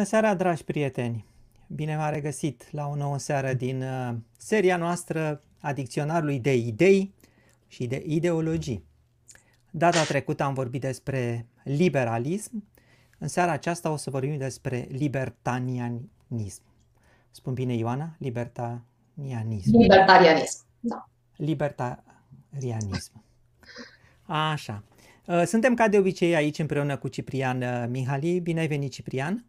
Bună seara, dragi prieteni! Bine v-am regăsit la o nouă seară din uh, seria noastră a dicționarului de idei și de ideologii. Data trecută am vorbit despre liberalism, în seara aceasta o să vorbim despre libertanianism. Spun bine, Ioana? Libertanianism. Libertarianism, da. Libertarianism. Așa. Uh, suntem ca de obicei aici împreună cu Ciprian uh, Mihali. Bine ai venit, Ciprian!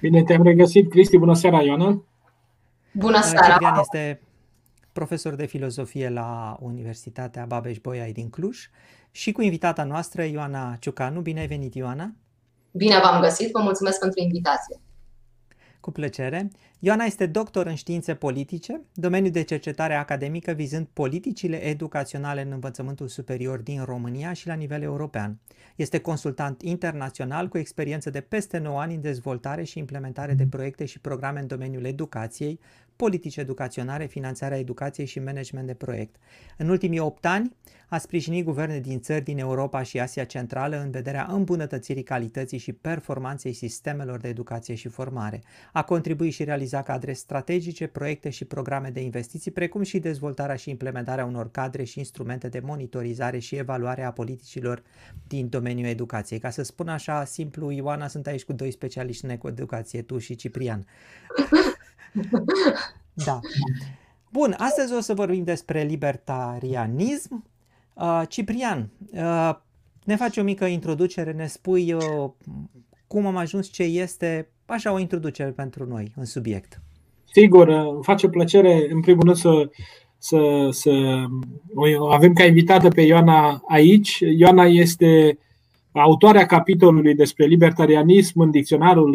Bine te-am regăsit, Cristi. Bună seara, Ioana! Bună Uh, seara! Ciprian este profesor de filozofie la Universitatea Babeș-Bolyai din Cluj și cu invitata noastră, Ioana Ciucanu. Bine ai venit, Ioana! Bine v-am găsit, vă mulțumesc pentru invitație. Cu plăcere. Ioana este doctor în științe politice, domeniu de cercetare academică vizând politicile educaționale în învățământul superior din România și la nivel european. Este consultant internațional cu experiență de peste 9 ani în dezvoltare și implementare de proiecte și programe în domeniul educației, politici educaționale, finanțarea educației și management de proiect. În ultimii 8 ani a sprijinit guverne din țări din Europa și Asia Centrală în vederea îmbunătățirii calității și performanței sistemelor de educație și formare. A contribuit și realiza cadre strategice, proiecte și programe de investiții, precum și dezvoltarea și implementarea unor cadre și instrumente de monitorizare și evaluare a politicilor din domeniul educației. Ca să spun așa simplu, Ioana, sunt aici cu doi specialiști în educație, tu și Ciprian. Da. Bun, astăzi o să vorbim despre libertarianism. Uh, Ciprian, uh, ne faci o mică introducere, ne spui uh, cum am ajuns, ce este, așa o introducere pentru noi în subiect. Sigur, îmi face plăcere, în primul rând, să, să, să o avem ca invitată pe Ioana aici. Ioana este autoarea capitolului despre libertarianism în dicționarul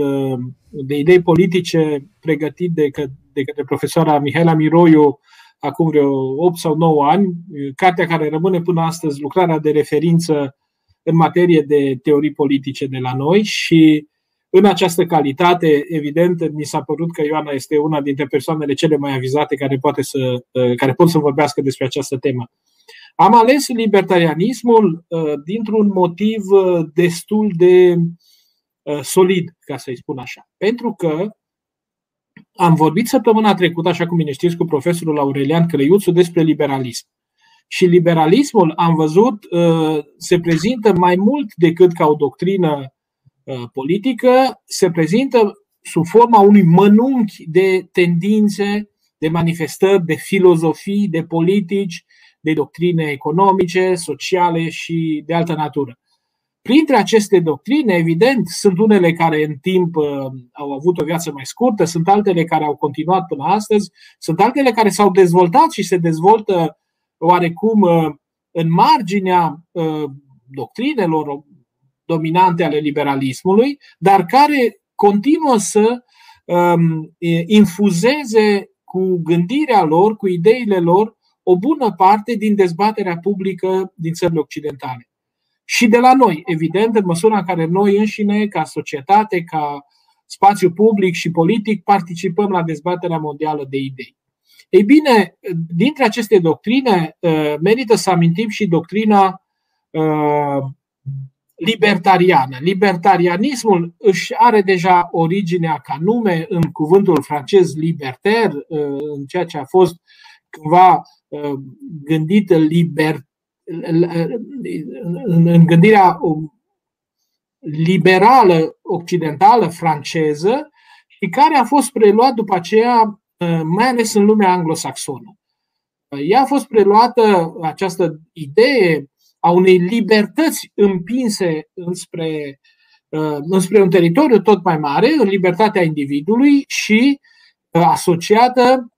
de idei politice pregătit de, că, de către profesoara Mihaela Miroiu acum vreo 8 sau 9 ani, cartea care rămâne până astăzi lucrarea de referință în materie de teorii politice de la noi și în această calitate, evident, mi s-a părut că Ioana este una dintre persoanele cele mai avizate care, poate să, care pot să vorbească despre această temă. Am ales libertarianismul dintr-un motiv destul de solid, ca să-i spun așa. Pentru că am vorbit săptămâna trecută, așa cum bine știți, cu profesorul Aurelian Crăiuțu despre liberalism. Și liberalismul, am văzut, se prezintă mai mult decât ca o doctrină politică, se prezintă sub forma unui mănunchi de tendințe, de manifestări, de filozofii, de politici, de doctrine economice, sociale și de altă natură. Printre aceste doctrine, evident, sunt unele care în timp au avut o viață mai scurtă, sunt altele care au continuat până astăzi, sunt altele care s-au dezvoltat și se dezvoltă oarecum în marginea doctrinelor dominante ale liberalismului, dar care continuă să infuzeze cu gândirea lor, cu ideile lor, o bună parte din dezbaterea publică din țările occidentale. Și de la noi, evident, în măsura în care noi înșine, ca societate, ca spațiu public și politic, participăm la dezbaterea mondială de idei. Ei bine, dintre aceste doctrine, merită să amintim și doctrina libertariană. Libertarianismul își are deja originea ca nume în cuvântul francez liberter, în ceea ce a fost cândva gândit liber, în gândirea liberală occidentală franceză și care a fost preluat după aceea mai ales în lumea anglosaxonă. Ea a fost preluată, această idee a unei libertăți împinse înspre, înspre un teritoriu tot mai mare, în libertatea individului și asociată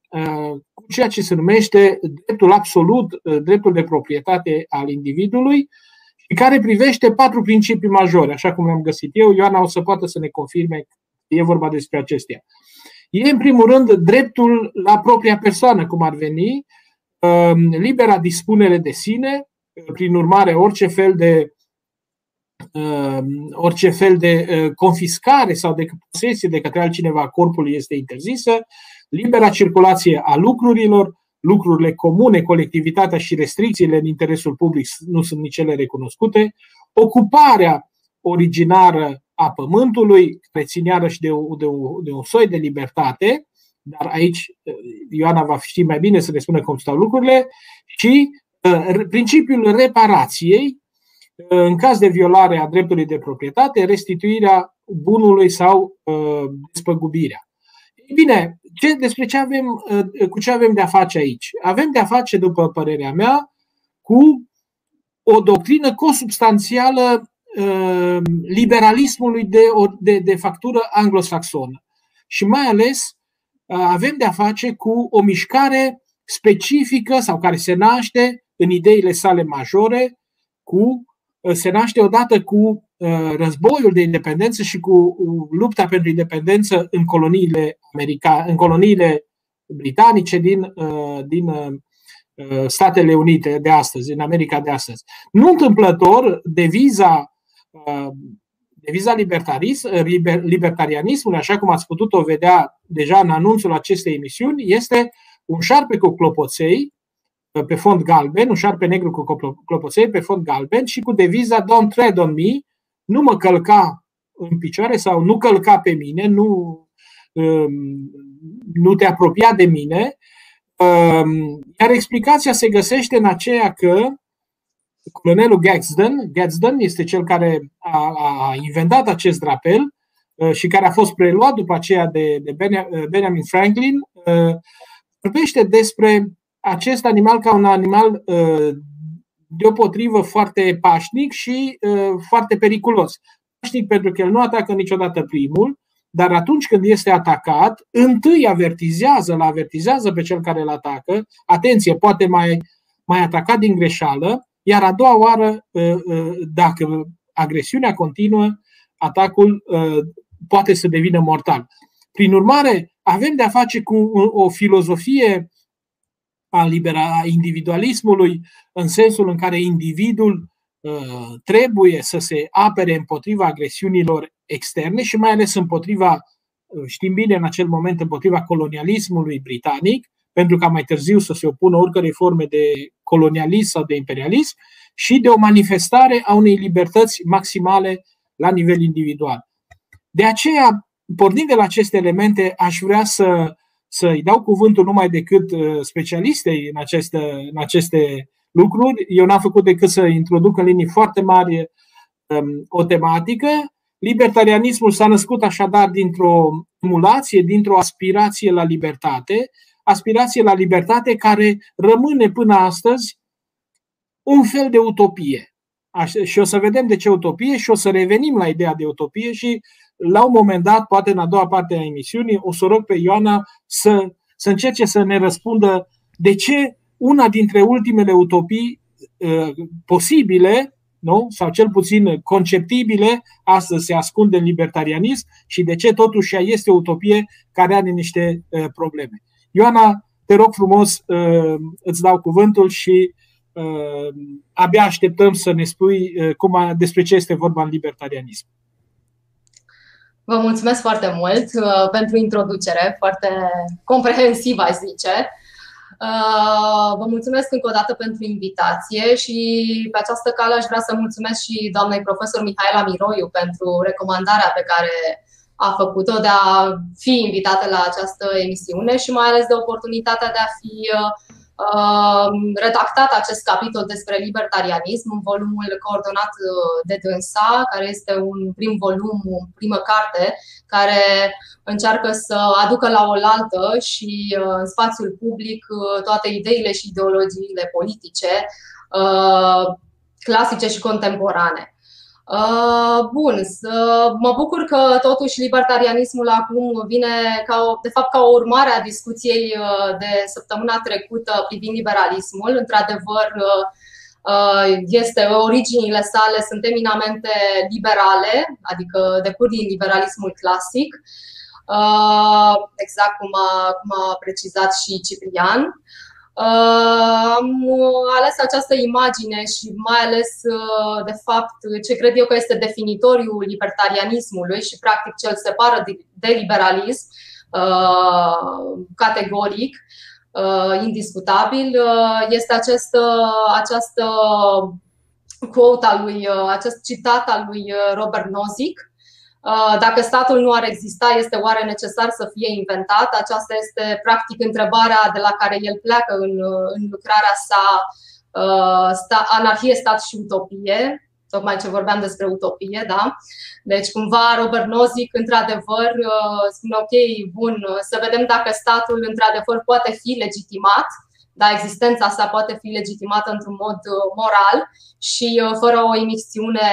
cu ceea ce se numește dreptul absolut, dreptul de proprietate al individului și care privește patru principii majore, așa cum le-am găsit eu. Ioana o să poată să ne confirme că e vorba despre acestea. E, în primul rând, dreptul la propria persoană, cum ar veni, libera dispunere de sine, prin urmare, orice fel de orice fel de confiscare sau de posesie de către altcineva a corpului este interzisă, libera circulație a lucrurilor, lucrurile comune, colectivitatea și restricțiile în interesul public nu sunt nici ele recunoscute, ocuparea originară a pământului, crețin iarăși de, de, de un soi de libertate, dar aici Ioana va ști mai bine să ne spună cum stau lucrurile, și principiul reparației, în caz de violare a dreptului de proprietate, restituirea bunului sau despăgubirea. Ei bine, ce, despre ce avem, cu ce avem de a face aici? Avem de a face, după părerea mea, cu o doctrină consubstanțială uh, liberalismului de, de, de factură anglosaxonă. Și mai ales uh, avem de a face cu o mișcare specifică sau care se naște în ideile sale majore, cu, uh, se naște odată cu războiul de independență și cu lupta pentru independență în coloniile, America, în coloniile britanice din, din Uh, Statele Unite de astăzi, în America de astăzi. Nu întâmplător, deviza, uh, deviza libertarism, uh, libertarianismului, așa cum ați putut-o vedea deja în anunțul acestei emisiuni, este un șarpe cu clopoței pe fond galben, un șarpe negru cu clopoței pe fond galben și cu deviza Don't tread on me, nu mă călca în picioare sau nu călca pe mine, nu, um, nu te apropia de mine, Ehm, iar explicația se găsește în aceea că colonelul Gadsden, Gadsden este cel care a, a inventat acest drapel uh, și care a fost preluat după aceea de, de uh, Benjamin Franklin, uh, vorbește despre acest animal ca un animal deopotrivă foarte pașnic și foarte periculos. Pașnic pentru că el nu atacă niciodată primul, dar atunci când este atacat, întâi avertizează, îl avertizează pe cel care îl atacă, atenție, poate mai, mai atacat din greșeală, iar a doua oară, ă, ă, dacă agresiunea continuă, atacul ă, poate să devină mortal. Prin urmare, avem de a face cu o filozofie a, libera, individualismului, în sensul în care individul trebuie să se apere împotriva agresiunilor externe și mai ales împotriva, știm bine în acel moment, împotriva colonialismului britanic, pentru ca mai târziu să se opună oricărei forme de colonialism sau de imperialism și de o manifestare a unei libertăți maximale la nivel individual. De aceea, pornind de la aceste elemente, aș vrea să, să-i dau cuvântul numai decât uh, specialistei în aceste, în aceste lucruri. Eu n-am făcut decât să introduc în linii foarte mari um, o tematică Libertarianismul s-a născut așadar dintr-o emulație, dintr-o aspirație la libertate, aspirație la libertate care rămâne până astăzi un fel de utopie. Și o să vedem de ce utopie și o să revenim la ideea de utopie și la un moment dat, poate în a doua parte a emisiunii, o să rog pe Ioana să, să încerce să ne răspundă de ce una dintre ultimele utopii uh, posibile nu? sau cel puțin conceptibile, astăzi se ascunde în libertarianism și de ce totuși ea este o utopie care are niște uh, probleme. Ioana, te rog frumos, uh, îți dau cuvântul și uh, abia așteptăm să ne spui cum, despre ce este vorba în libertarianism. Vă mulțumesc foarte mult pentru introducere, foarte comprehensivă, aș zice. Uh, vă mulțumesc încă o dată pentru invitație și pe această cale aș vrea să mulțumesc și doamnei profesor Mihaela Miroiu pentru recomandarea pe care a făcut-o de a fi invitată la această emisiune și mai ales de oportunitatea de a fi uh, redactat acest capitol despre libertarianism, un volumul coordonat uh, de dânsa, care este un prim volum, o primă carte, care încearcă să aducă la oaltă și uh, în spațiul public uh, toate ideile și ideologiile politice clasice și contemporane. Bun, mă bucur că totuși libertarianismul acum vine ca o, de fapt ca o urmare a discuției de săptămâna trecută privind liberalismul. Într-adevăr, este originile sale sunt eminamente liberale, adică decurg din liberalismul clasic, exact cum a, cum a precizat și Ciprian. Am ales această imagine și mai ales, de fapt, ce cred eu că este definitoriul libertarianismului și, practic, ce îl separă de liberalism categoric, indiscutabil, este această, această quote al lui, acest citat al lui Robert Nozick, dacă statul nu ar exista, este oare necesar să fie inventat? Aceasta este practic întrebarea de la care el pleacă în, în lucrarea sa Anarhie, stat și utopie, tocmai ce vorbeam despre utopie, da? Deci, cumva, Robert Nozick, într-adevăr, uh, spune, ok, bun, să vedem dacă statul, într-adevăr, poate fi legitimat, da, existența sa poate fi legitimată într-un mod uh, moral și uh, fără o imixtiune,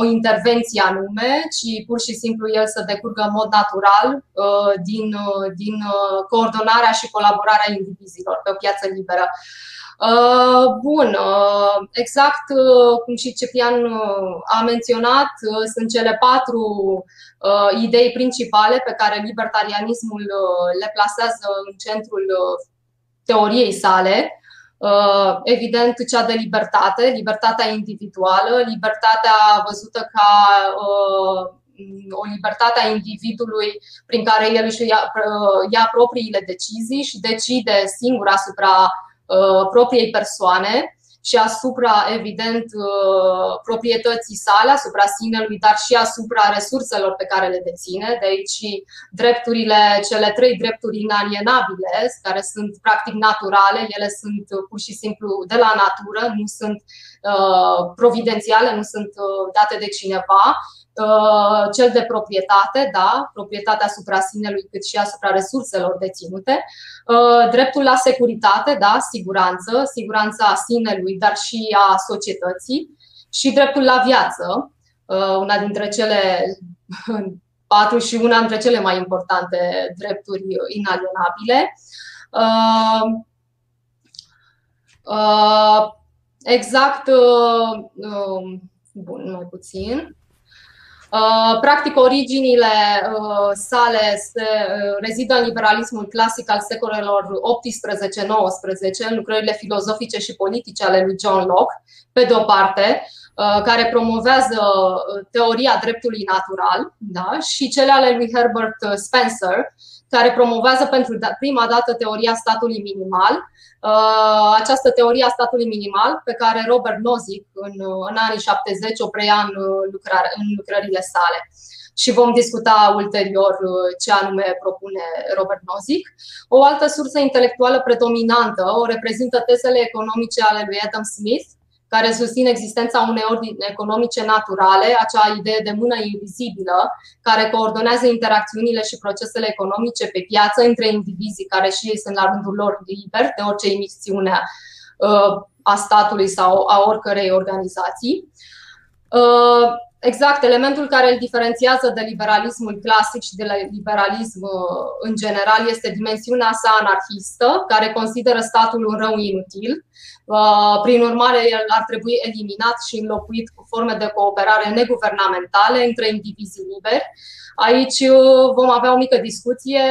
o intervenție anume, ci pur și simplu el să decurgă în mod natural din, din coordonarea și colaborarea indivizilor pe o piață liberă. Uh, bun, uh, exact uh, cum și Ciprian a menționat, sunt cele patru idei principale pe care libertarianismul le plasează în centrul teoriei sale. Evident, cea de libertate, libertatea individuală, libertatea văzută ca o libertate a individului prin care el își ia, ia propriile decizii și decide singur asupra Uh, propriei persoane și asupra, evident, uh, proprietății sale, asupra sinelui, dar și asupra resurselor pe care le deține. De aici și drepturile, cele trei drepturi inalienabile, care sunt practic naturale, ele sunt pur și simplu de la natură, nu sunt uh, providențiale, nu sunt date de cineva Uh, cel de proprietate, da, proprietatea asupra sinelui cât și asupra resurselor deținute, uh, dreptul la securitate, da, siguranță, siguranța sinelui, dar și a societății și dreptul la viață, uh, una dintre cele patru și una dintre cele mai importante drepturi inalienabile. Exact, bun, mai puțin. Uh, practic, originile uh, sale se uh, rezidă în liberalismul clasic al secolelor 18-19, în lucrările filozofice și politice ale lui John Locke, pe de o parte, care promovează teoria dreptului natural, da? și cele ale lui Herbert Spencer, care promovează pentru da, prima dată teoria statului minimal, uh, această teorie a statului minimal pe care Robert Nozick în, în anii 70 o preia în, lucrare, în lucrările sale. Și vom discuta ulterior uh, ce anume propune Robert Nozick. O altă sursă intelectuală predominantă o reprezintă tezele economice ale lui Adam Smith, care susțin existența unei ordini economice naturale, acea idee de mână invizibilă, care coordonează interacțiunile și procesele economice pe piață între indivizii care și ei sunt la rândul lor liberi de orice imixtiune uh, a statului sau a oricărei organizații. Uh, exact, elementul care îl diferențiază de liberalismul clasic și de liberalism uh, în general este dimensiunea sa anarhistă, care consideră statul un rău inutil, Uh, prin urmare, el ar trebui eliminat și înlocuit cu forme de cooperare neguvernamentale între indivizii liberi. Aici uh, vom avea o mică discuție.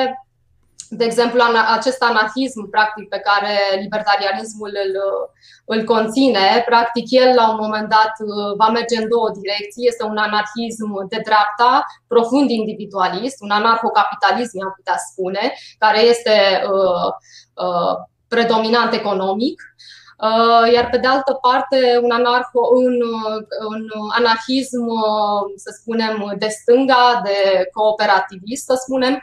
De exemplu, acest anarhism practic pe care libertarianismul îl, îl conține, practic el la un moment dat uh, va merge în două direcții. Este un anarhism de dreapta, profund individualist, un anarhocapitalism, am putea spune, care este uh, uh, predominant economic Uh, iar pe de altă parte, un, anarho, un, un anarhism, uh, să spunem, de stânga, de cooperativist, să spunem,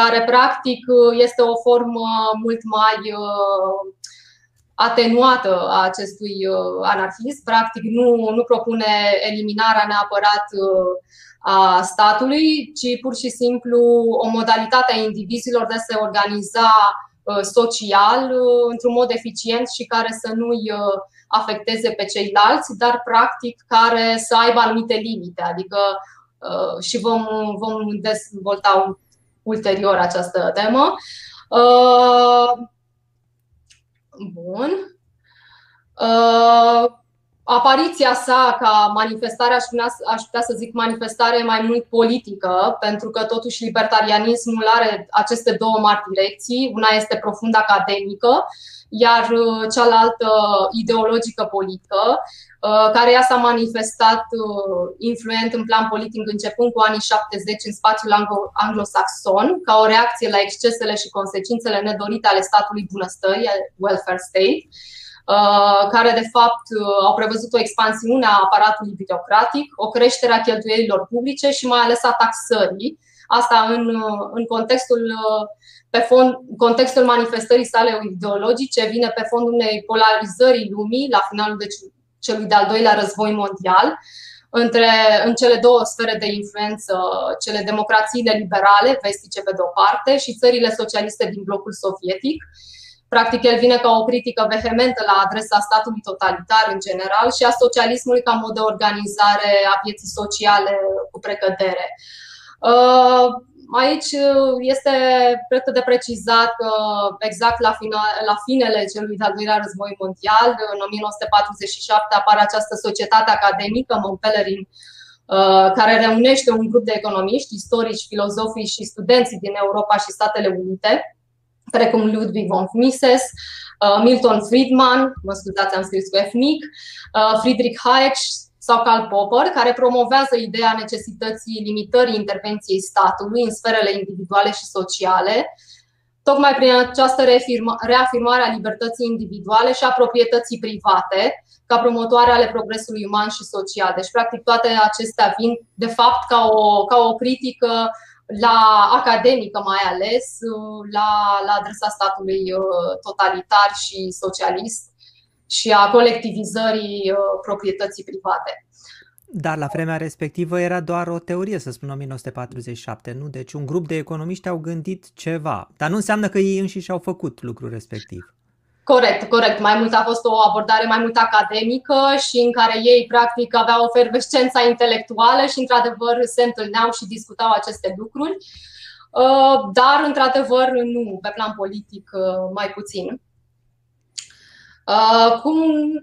care practic este o formă mult mai uh, atenuată a acestui anarhism. Practic nu, nu propune eliminarea neapărat a statului, ci pur și simplu o modalitate a indivizilor de a se organiza Uh, social uh, într-un mod eficient și care să nu-i uh, afecteze pe ceilalți, dar practic care să aibă anumite limite. Adică și vom, vom dezvolta ulterior această temă. Bun apariția sa ca manifestare, aș putea, aș putea să zic manifestare mai mult politică, pentru că totuși libertarianismul are aceste două mari direcții. Una este profund academică, iar uh, cealaltă ideologică politică, uh, care ea s-a manifestat uh, influent în plan politic începând cu anii 70 în spațiul anglosaxon, ca o reacție la excesele și consecințele nedorite ale statului bunăstării, welfare state, care de fapt au prevăzut o expansiune a aparatului birocratic, o creștere a cheltuielilor publice și mai ales a taxării. Asta în, în contextul, pe fond, contextul manifestării sale ideologice vine pe fondul unei polarizări lumii la finalul deci, celui de-al doilea război mondial, între, în cele două sfere de influență, cele democrațiile liberale, vestice pe de-o parte, și țările socialiste din blocul sovietic. Practic, el vine ca o critică vehementă la adresa statului totalitar în general și a socialismului ca mod de organizare a vieții sociale cu precădere. Uh, Aici uh, este cred de precizat că exact la, final, la finele celui de-al doilea război mondial, în 1947, apare această societate academică, Montpellerin, uh, care reunește un grup de economiști, istorici, filozofii și studenții din Europa și Statele Unite, precum Ludwig von Mises, uh, Milton Friedman, mă scuzați, am scris cu F mic, Friedrich Hayek sau Karl Popper, care promovează ideea necesității limitării intervenției statului în sferele individuale și sociale, tocmai prin această reafirmare a libertății individuale și a proprietății private, ca promotoare ale progresului uman și social. Deci, practic, toate acestea vin, de fapt, ca o, ca o critică la academică mai ales, la, la adresa statului uh, totalitar și socialist și a colectivizării uh, proprietății private. Dar la vremea respectivă era doar o teorie, să spun 1947, nu? Deci un grup de economiști au gândit ceva, dar nu înseamnă că ei înșiși au făcut lucrul respectiv. Corect, corect. Mai mult a fost o abordare mai mult academică și în care ei practic aveau o fervescența intelectuală și într-adevăr se întâlneau și discutau aceste lucruri. Uh, dar, într-adevăr, nu, pe plan politic, uh, mai puțin. Uh, cum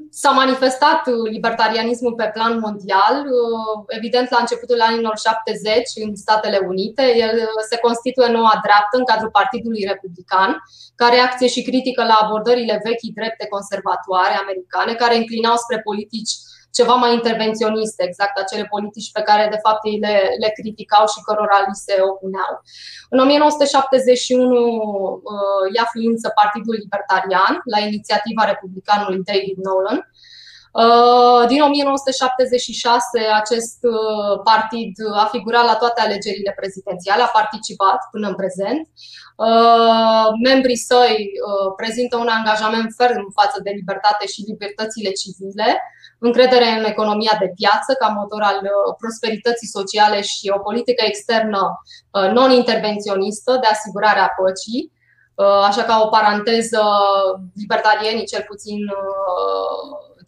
s-a manifestat libertarianismul pe plan mondial? Uh, evident, la începutul anilor 70 în Statele Unite, el uh, se constituie noua dreaptă în cadrul Partidului Republican, ca reacție și critică la abordările vechi drepte conservatoare americane, care înclinau spre politici ceva mai intervenționiste, exact acele politici pe care de fapt ei le, le criticau și cărora li se opuneau. În 1971 uh, ia ființă Partidul Libertarian la inițiativa republicanului David Nolan. Uh, din 1976 acest uh, partid a figurat la toate alegerile prezidențiale, a participat până în prezent. Membrii săi prezintă un angajament ferm față de libertate și libertățile civile încredere în economia de piață ca motor al uh, prosperității sociale și o politică externă uh, non-intervenționistă de asigurare a păcii. Uh, așa ca o paranteză, libertarienii, cel puțin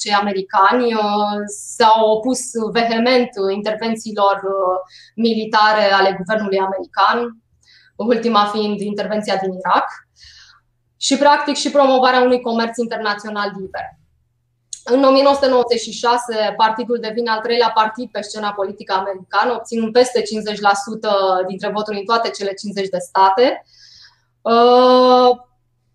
cei americani, s-au opus vehement intervențiilor militare ale guvernului american, ultima fiind intervenția din Irak, și practic și promovarea unui comerț internațional liber. În 1996, partidul devine al treilea partid pe scena politică americană, obținând peste 50% dintre voturi în toate cele 50 de state. Uh,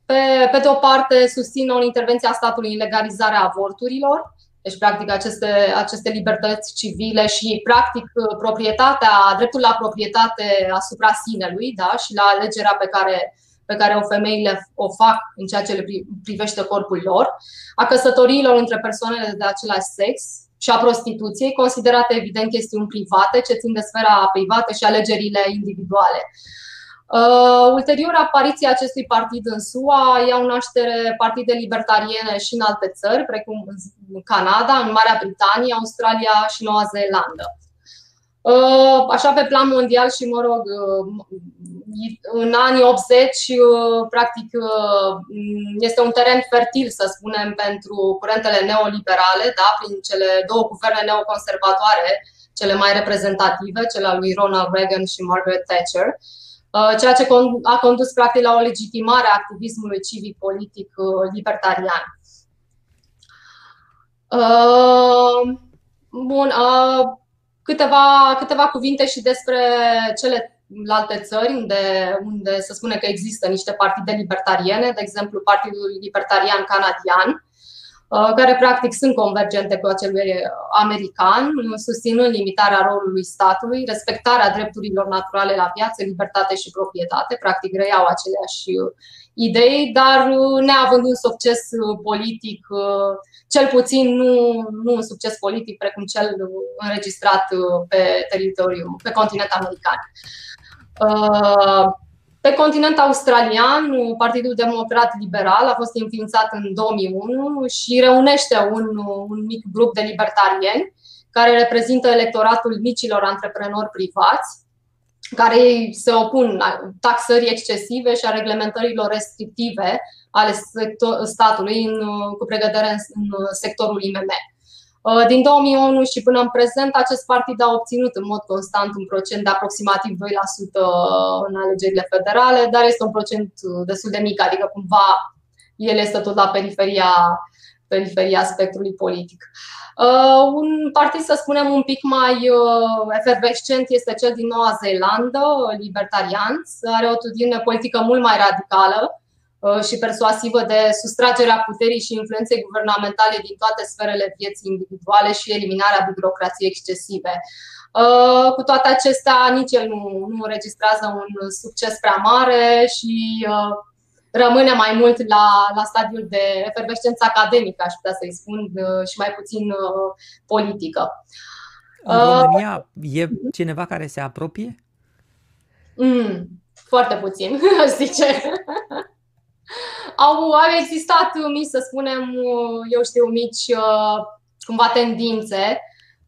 pe, pe de o parte, susține o intervenție a statului în legalizarea avorturilor, deci, practic, aceste, aceste libertăți civile și, practic, proprietatea, dreptul la proprietate asupra sinelui da? și la alegerea pe care pe care o femeile o fac în ceea ce le privește corpul lor, a căsătoriilor între persoanele de același sex și a prostituției, considerate evident chestiuni private ce țin de sfera privată și alegerile individuale. Uh, ulterior, apariția acestui partid în SUA iau naștere partide libertariene și în alte țări, precum în Canada, în Marea Britanie, Australia și Noua Zeelandă. Uh, așa pe plan mondial și, mă rog, uh, în anii 80, uh, practic, uh, este un teren fertil, să spunem, pentru curentele neoliberale, da, prin cele două guverne neoconservatoare, cele mai reprezentative, cele al lui Ronald Reagan și Margaret Thatcher, uh, ceea ce a condus practic la o legitimare a activismului civic-politic libertarian. Bun, câteva, câteva cuvinte și despre cele la alte țări unde, unde se spune că există niște partide libertariene, de exemplu Partidul Libertarian Canadian, Uh, care practic sunt convergente cu acelui american, susținând limitarea rolului statului, respectarea drepturilor naturale la viață, libertate și proprietate, practic reiau aceleași uh, idei, dar uh, neavând un succes politic, cel puțin nu, nu un succes politic precum cel înregistrat pe teritoriul, pe continent american. Pe continent australian, Partidul Democrat Liberal a fost înființat în 2001 și reunește un, un mic grup de libertarieni care reprezintă electoratul micilor antreprenori privați, care se opun taxării excesive și a reglementărilor restrictive ale statului în, cu pregădere în, în sectorul IMM. Uh, din 2001 și până în prezent, acest partid a obținut în mod constant un procent de aproximativ 2% în alegerile federale, dar este un procent destul de mic, adică cumva el este tot la periferia, periferia spectrului politic. Uh, un partid, să spunem, un pic mai uh, efervescent este cel din Noua Zeelandă, Libertarians. Are o atitudine politică mult mai radicală, Uh, și persuasivă de sustragerea puterii și influenței guvernamentale din toate sferele vieții individuale și eliminarea birocrației excesive. Uh, cu toate acestea, nici el nu, nu înregistrează un succes prea mare și uh, rămâne mai mult la, la stadiul de efervescență academică, aș putea să-i spun, și mai puțin politică. În România e cineva care se apropie? Mm, foarte puțin, aș zice. Au, au existat mici, să spunem, eu știu, mici uh, cumva tendințe.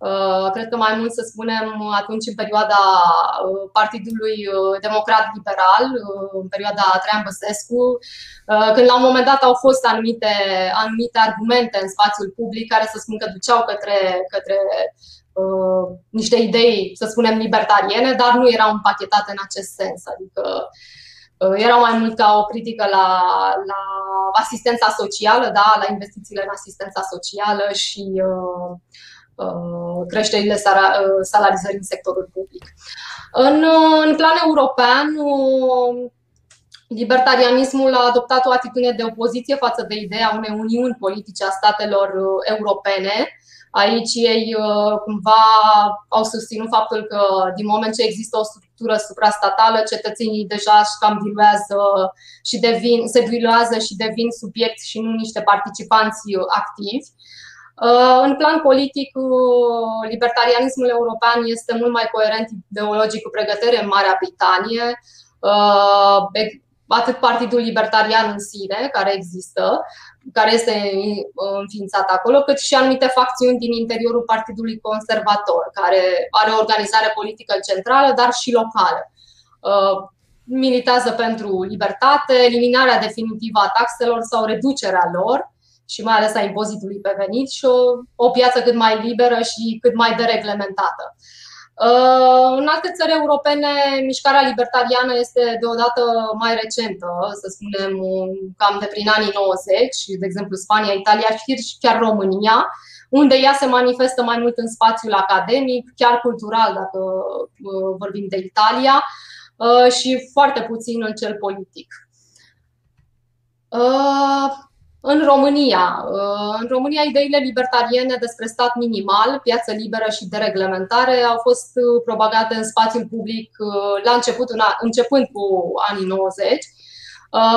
Uh, cred că mai mult să spunem atunci în perioada uh, Partidului Democrat Liberal, în perioada Traian Băsescu, când la un moment dat au fost anumite, anumite argumente în spațiul public care să spun că duceau către, către uh, niște idei, să spunem, libertariene, dar nu erau împachetate în acest sens. Adică uh, Uh, erau mai mult ca o critică la, la asistența socială, da, la investițiile în asistența socială și uh, uh, creșterile salarizării în sectorul public. În, în plan european, libertarianismul a adoptat o atitudine de opoziție față de ideea unei uniuni politice a statelor europene, Aici ei uh, cumva au susținut faptul că din moment ce există o structură suprastatală, cetățenii deja își cam diluează și devin, se diluează și devin subiecti și nu niște participanți activi. Uh, în plan politic, uh, libertarianismul european este mult mai coerent ideologic cu pregătere în Marea Britanie atât Partidul Libertarian în sine, care există, care este uh, înființat acolo, cât și anumite facțiuni din interiorul Partidului Conservator, care are o organizare politică centrală, dar și locală. Uh, militează pentru libertate, eliminarea definitivă a taxelor sau reducerea lor și mai ales a impozitului pe venit și o, o piață cât mai liberă și cât mai dereglementată. Uh, în alte țări europene, mișcarea libertariană este deodată mai recentă, să spunem cam de prin anii 90, de exemplu Spania, Italia și chiar România, unde ea se manifestă mai mult în spațiul academic, chiar cultural, dacă uh, vorbim de Italia, uh, și foarte puțin în cel politic. În România, uh, în România, ideile libertariene despre stat minimal, piață liberă și dereglementare au fost uh, propagate în spațiul public uh, la început, începând cu anii 90,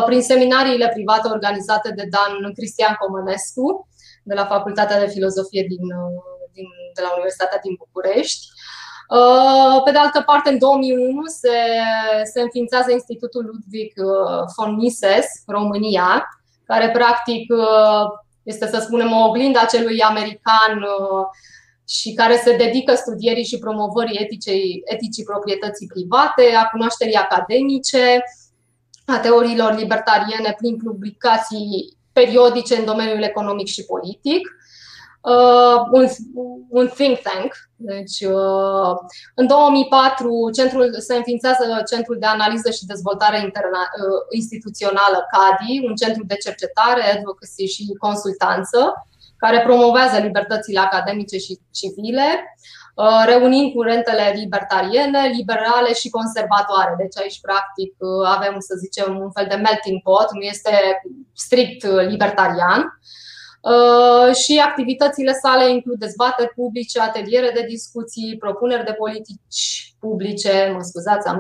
prin seminariile private organizate de Dan Cristian Comănescu, de la Facultatea de Filozofie din, din, de la Universitatea din București. Pe de altă parte, în 2001 se, se înființează Institutul Ludwig von Mises, România, care practic uh, este, să spunem, o oglindă a celui american uh, și care se dedică studierii și promovării eticei, eticii proprietății private, a cunoașterii academice, a teoriilor libertariene prin publicații periodice în domeniul economic și politic uh, un, un think tank. Deci, uh, în 2004 centrul, se înființează Centrul de Analiză și Dezvoltare Interna, uh, Instituțională CADI, un centru de cercetare, advocacy și consultanță, care promovează libertățile academice și civile, uh, reunind curentele libertariene, liberale și conservatoare. Deci aici, practic, uh, avem, să zicem, un fel de melting pot, nu este strict libertarian. Și activitățile sale includ dezbateri publice, ateliere de discuții, propuneri de politici publice, mă scuzați, am,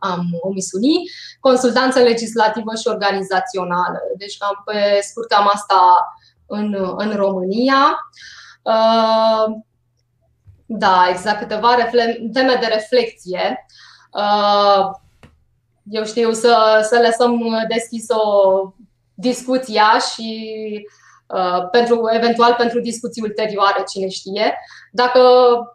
am omisunit, consultanță legislativă și organizațională. Deci cam pe scurt cam asta în, în România. Da, exact, câteva teme de reflexie. Eu știu să, să lăsăm deschis o discuția și Uh, pentru, eventual pentru discuții ulterioare, cine știe. Dacă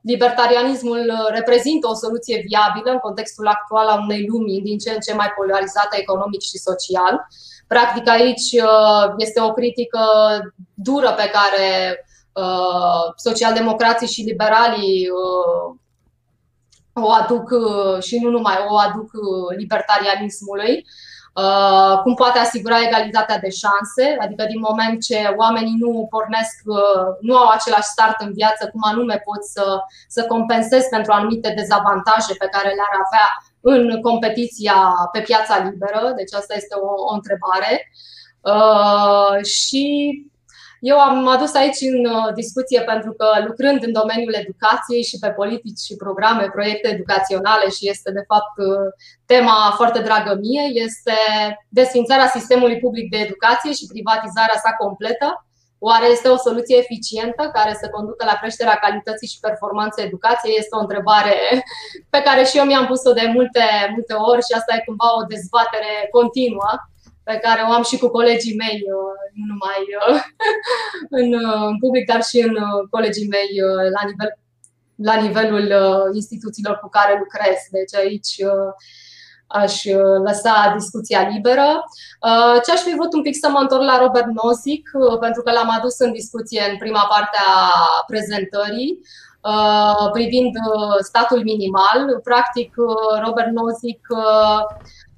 libertarianismul reprezintă o soluție viabilă în contextul actual al unei lumi din ce în ce mai polarizată economic și social, practic aici uh, este o critică dură pe care uh, socialdemocrații și liberalii o aduc și nu numai o aduc libertarianismului. Uh, cum poate asigura egalitatea de șanse, adică din moment ce oamenii nu pornesc, uh, nu au același start în viață, cum anume pot să, să compensez pentru anumite dezavantaje pe care le-ar avea în competiția pe piața liberă. Deci asta este o, o întrebare. Uh, și eu am adus aici în uh, discuție pentru că lucrând în domeniul educației și pe politici și programe, proiecte educaționale și este de fapt uh, tema foarte dragă mie, este desfințarea sistemului public de educație și privatizarea sa completă. Oare este o soluție eficientă care să conducă la creșterea calității și performanței educației? Este o întrebare pe care și eu mi-am pus-o de multe, multe ori și asta e cumva o dezbatere continuă pe care o am și cu colegii mei, uh, nu numai uh, în, uh, în public, dar și în colegii mei la, nivel, la nivelul instituțiilor cu care lucrez. Deci aici aș lăsa discuția liberă. Ce aș fi vrut un pic să mă întorc la Robert Nozick, pentru că l-am adus în discuție în prima parte a prezentării privind statul minimal. Practic, Robert Nozick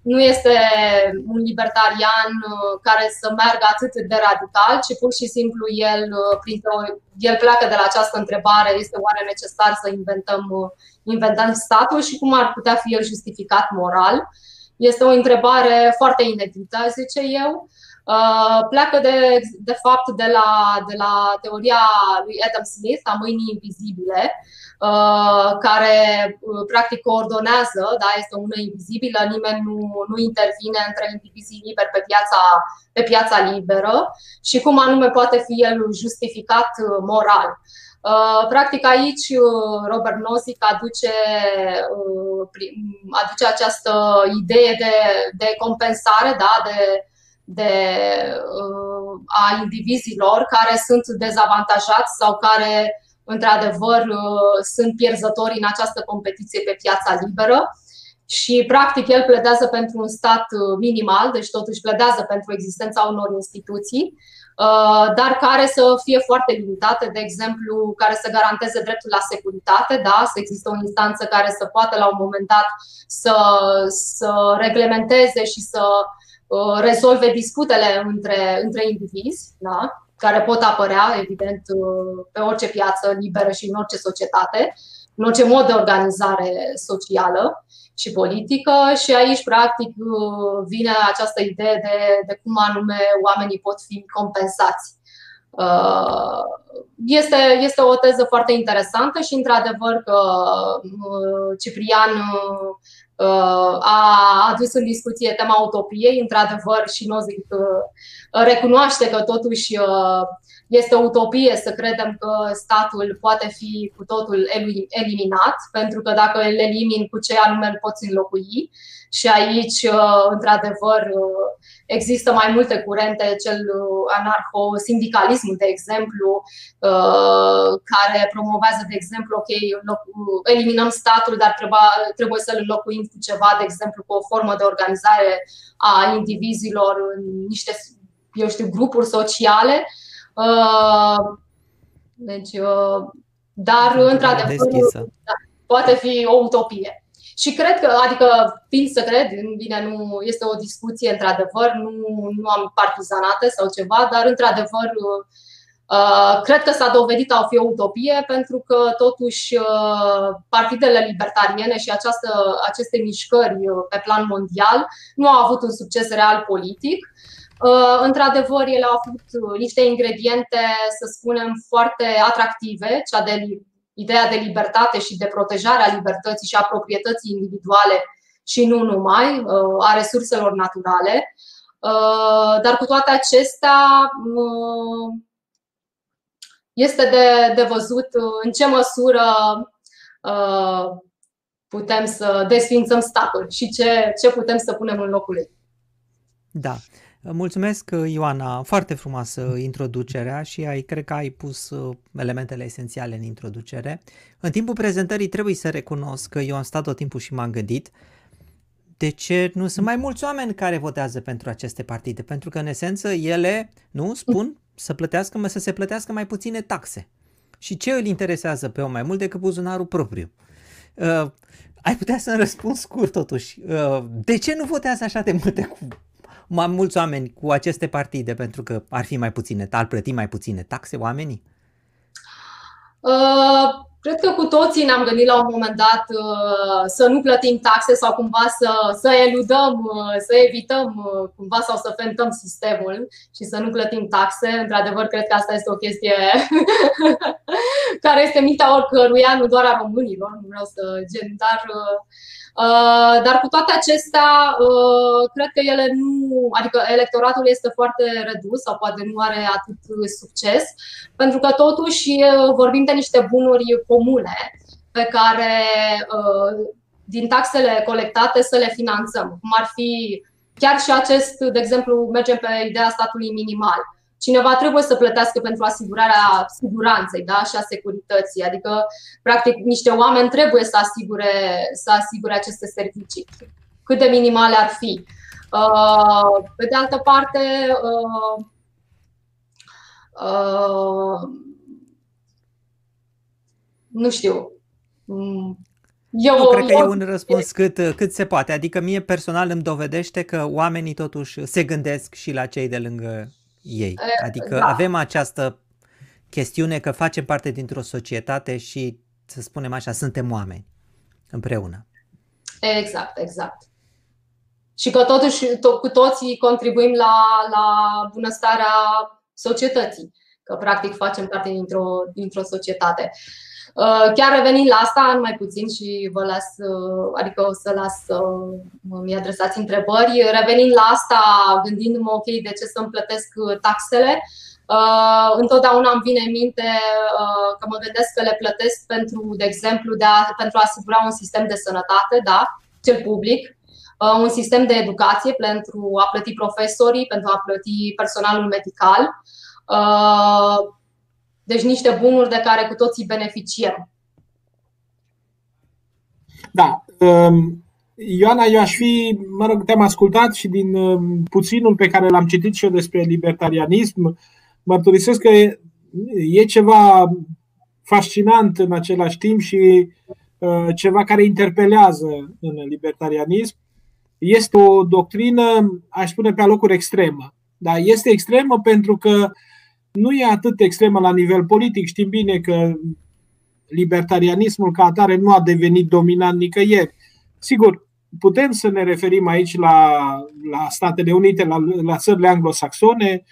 nu este un libertarian uh, care să meargă atât de radical, ci pur și simplu el, uh, el pleacă de la această întrebare, este oare necesar să inventăm, uh, inventăm statul și cum ar putea fi el justificat moral? Este o întrebare foarte inedită, zice eu. Pleacă de, de fapt de la, de la teoria lui Adam Smith a mâinii invizibile, Uh, care uh, practic coordonează, da, este o mână invizibilă, nimeni nu, nu intervine între indivizii liberi pe piața, pe piața liberă și cum anume poate fi el justificat uh, moral. Practic aici Robert Nozick aduce, aduce această idee de, de compensare, da, de, de, a indivizilor care sunt dezavantajați sau care într-adevăr, uh, sunt pierzători în această competiție pe piața liberă. Și, practic, el pledează pentru un stat uh, minimal, deci totuși pledează pentru existența unor instituții, uh, dar care să fie foarte limitate, de exemplu, care să garanteze dreptul la securitate, da? să există o instanță care să poată la un moment dat să, să reglementeze și să rezolve disputele între, între indivizi. Da? Care pot apărea, evident, pe orice piață liberă și în orice societate, în orice mod de organizare socială și politică și aici, practic, vine această idee de, de cum anume oamenii pot fi compensați. Uh, este, este o teză foarte interesantă și, într-adevăr, că uh, Ciprian uh, a adus în discuție tema utopiei, într-adevăr, și nu zic recunoaște că totuși uh, este o utopie să credem că statul poate fi cu totul eliminat, pentru că dacă îl elimini, cu ce anume îl poți înlocui? Și aici, uh, într-adevăr, uh, există mai multe curente, cel anarho-sindicalismul, de exemplu, care promovează, de exemplu, ok, eliminăm statul, dar trebuie, trebuie să-l înlocuim cu ceva, de exemplu, cu o formă de organizare a indivizilor în niște eu știu, grupuri sociale. Uh, deci, uh, dar, într-adevăr, da, poate fi o utopie. Și cred că, adică, fiind să cred, bine, nu este o discuție, într-adevăr, nu, nu am partizanate sau ceva, dar, într-adevăr, uh, cred că s-a dovedit a fi o utopie pentru că, totuși, partidele libertariene și această, aceste mișcări pe plan mondial nu au avut un succes real politic Într-adevăr, ele au avut niște ingrediente, să spunem, foarte atractive, cea de ideea de libertate și de protejare a libertății și a proprietății individuale și nu numai, a resurselor naturale. Dar cu toate acestea, este de, de văzut în ce măsură putem să desfințăm statul și ce, ce putem să punem în locul ei. Da. Mulțumesc, Ioana, foarte frumoasă introducerea și ai, cred că ai pus uh, elementele esențiale în introducere. În timpul prezentării trebuie să recunosc că eu am stat tot timpul și m-am gândit de ce nu sunt mai mulți oameni care votează pentru aceste partide, pentru că în esență ele, nu, spun să plătească, să se plătească mai puține taxe. Și ce îl interesează pe om mai mult decât buzunarul propriu? Uh, ai putea să-mi răspunzi scurt totuși. Uh, de ce nu votează așa de multe cu mai mulți oameni cu aceste partide pentru că ar fi mai puține, ar plăti mai puține taxe oamenii? Uh, cred că cu toții ne-am gândit la un moment dat uh, să nu plătim taxe sau cumva să, să eludăm, uh, să evităm uh, cumva sau să fentăm sistemul și să nu plătim taxe. Într-adevăr, cred că asta este o chestie care este mintea oricăruia, nu doar a românilor, nu vreau să gen, dar uh, Uh, dar cu toate acestea, uh, cred că ele nu, adică electoratul este foarte redus sau poate nu are atât succes, pentru că totuși uh, vorbim de niște bunuri comune pe care din taxele colectate să le finanțăm, cum ar fi chiar și acest, de exemplu, mergem pe ideea statului minimal cineva trebuie să plătească pentru asigurarea siguranței da? și a securității. Adică, practic, niște oameni trebuie să asigure, să asigure aceste servicii, cât de minimale ar fi. Uh, pe de altă parte, uh, uh, nu știu. Eu, nu, cred că eu, e un răspuns cât, cât se poate. Adică mie personal îmi dovedește că oamenii totuși se gândesc și la cei de lângă ei. Adică da. avem această chestiune că facem parte dintr-o societate și, să spunem așa, suntem oameni împreună. Exact, exact. Și că totuși to- cu toții contribuim la, la bunăstarea societății, că practic facem parte dintr-o, dintr-o societate. Uh, chiar revenind la asta, nu mai puțin și vă las, uh, adică o să las să mi adresați întrebări. Revenind la asta, gândindu-mă, ok, de ce să-mi plătesc uh, taxele, întotdeauna îmi vine în minte că mă gândesc că le plătesc pentru, de exemplu, de a, pentru a asigura un sistem de sănătate, da, cel public, un sistem de educație pentru a plăti profesorii, pentru a plăti personalul medical, deci niște bunuri de care cu toții beneficiem. Da. Um, Ioana, eu aș fi, mă rog, te-am ascultat și din um, puținul pe care l-am citit și eu despre libertarianism, mărturisesc că e ceva fascinant în același timp și uh, ceva care interpelează în libertarianism. Este o doctrină, aș spune, pe alocuri extremă. Dar este extremă pentru că nu e atât extremă la nivel politic. Știm bine că libertarianismul ca atare nu a devenit dominant nicăieri. Sigur, putem să ne referim aici la, la Statele Unite, la, la țările anglosaxone,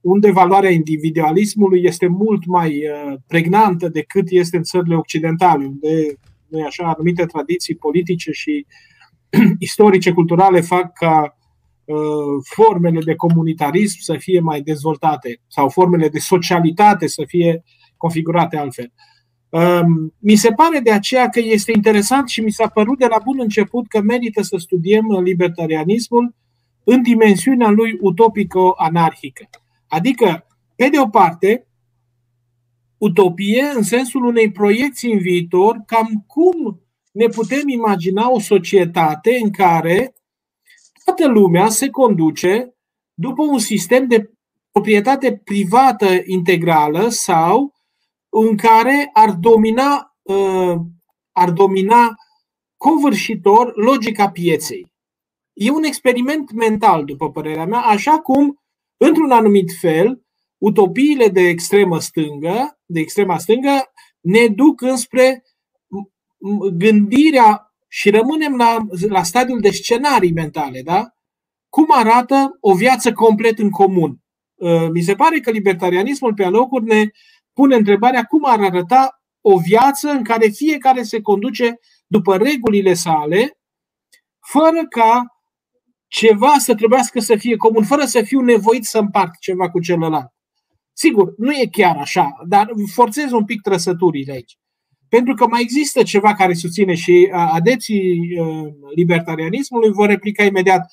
unde valoarea individualismului este mult mai uh, pregnantă decât este în țările occidentale, unde nu așa, anumite tradiții politice și istorice, culturale fac ca Uh, formele de comunitarism să fie mai dezvoltate sau formele de socialitate să fie configurate altfel. Um, mi se pare de aceea că este interesant și mi s-a părut de la bun început că merită să studiem libertarianismul în dimensiunea lui utopico-anarhică. Adică, pe de o parte, utopie în sensul unei proiecții în viitor, cam cum ne putem imagina o societate în care toată lumea se conduce după un sistem de proprietate privată integrală sau în care ar domina, uh, ar domina covârșitor logica pieței. E un experiment mental, după părerea mea, așa cum, într-un anumit fel, utopiile de extremă stângă, de extrema stângă, ne duc înspre gândirea și rămânem la, la stadiul de scenarii mentale, da? cum arată o viață complet în comun. Uh, mi se pare că libertarianismul pe alocuri ne pune întrebarea cum ar arăta o viață în care fiecare se conduce după regulile sale, fără ca ceva să trebuiască să fie comun, fără să fiu nevoit să împart ceva cu celălalt. Sigur, nu e chiar așa, dar forțez un pic trăsăturile aici. Pentru că mai există ceva care susține și adepții libertarianismului vor replica imediat.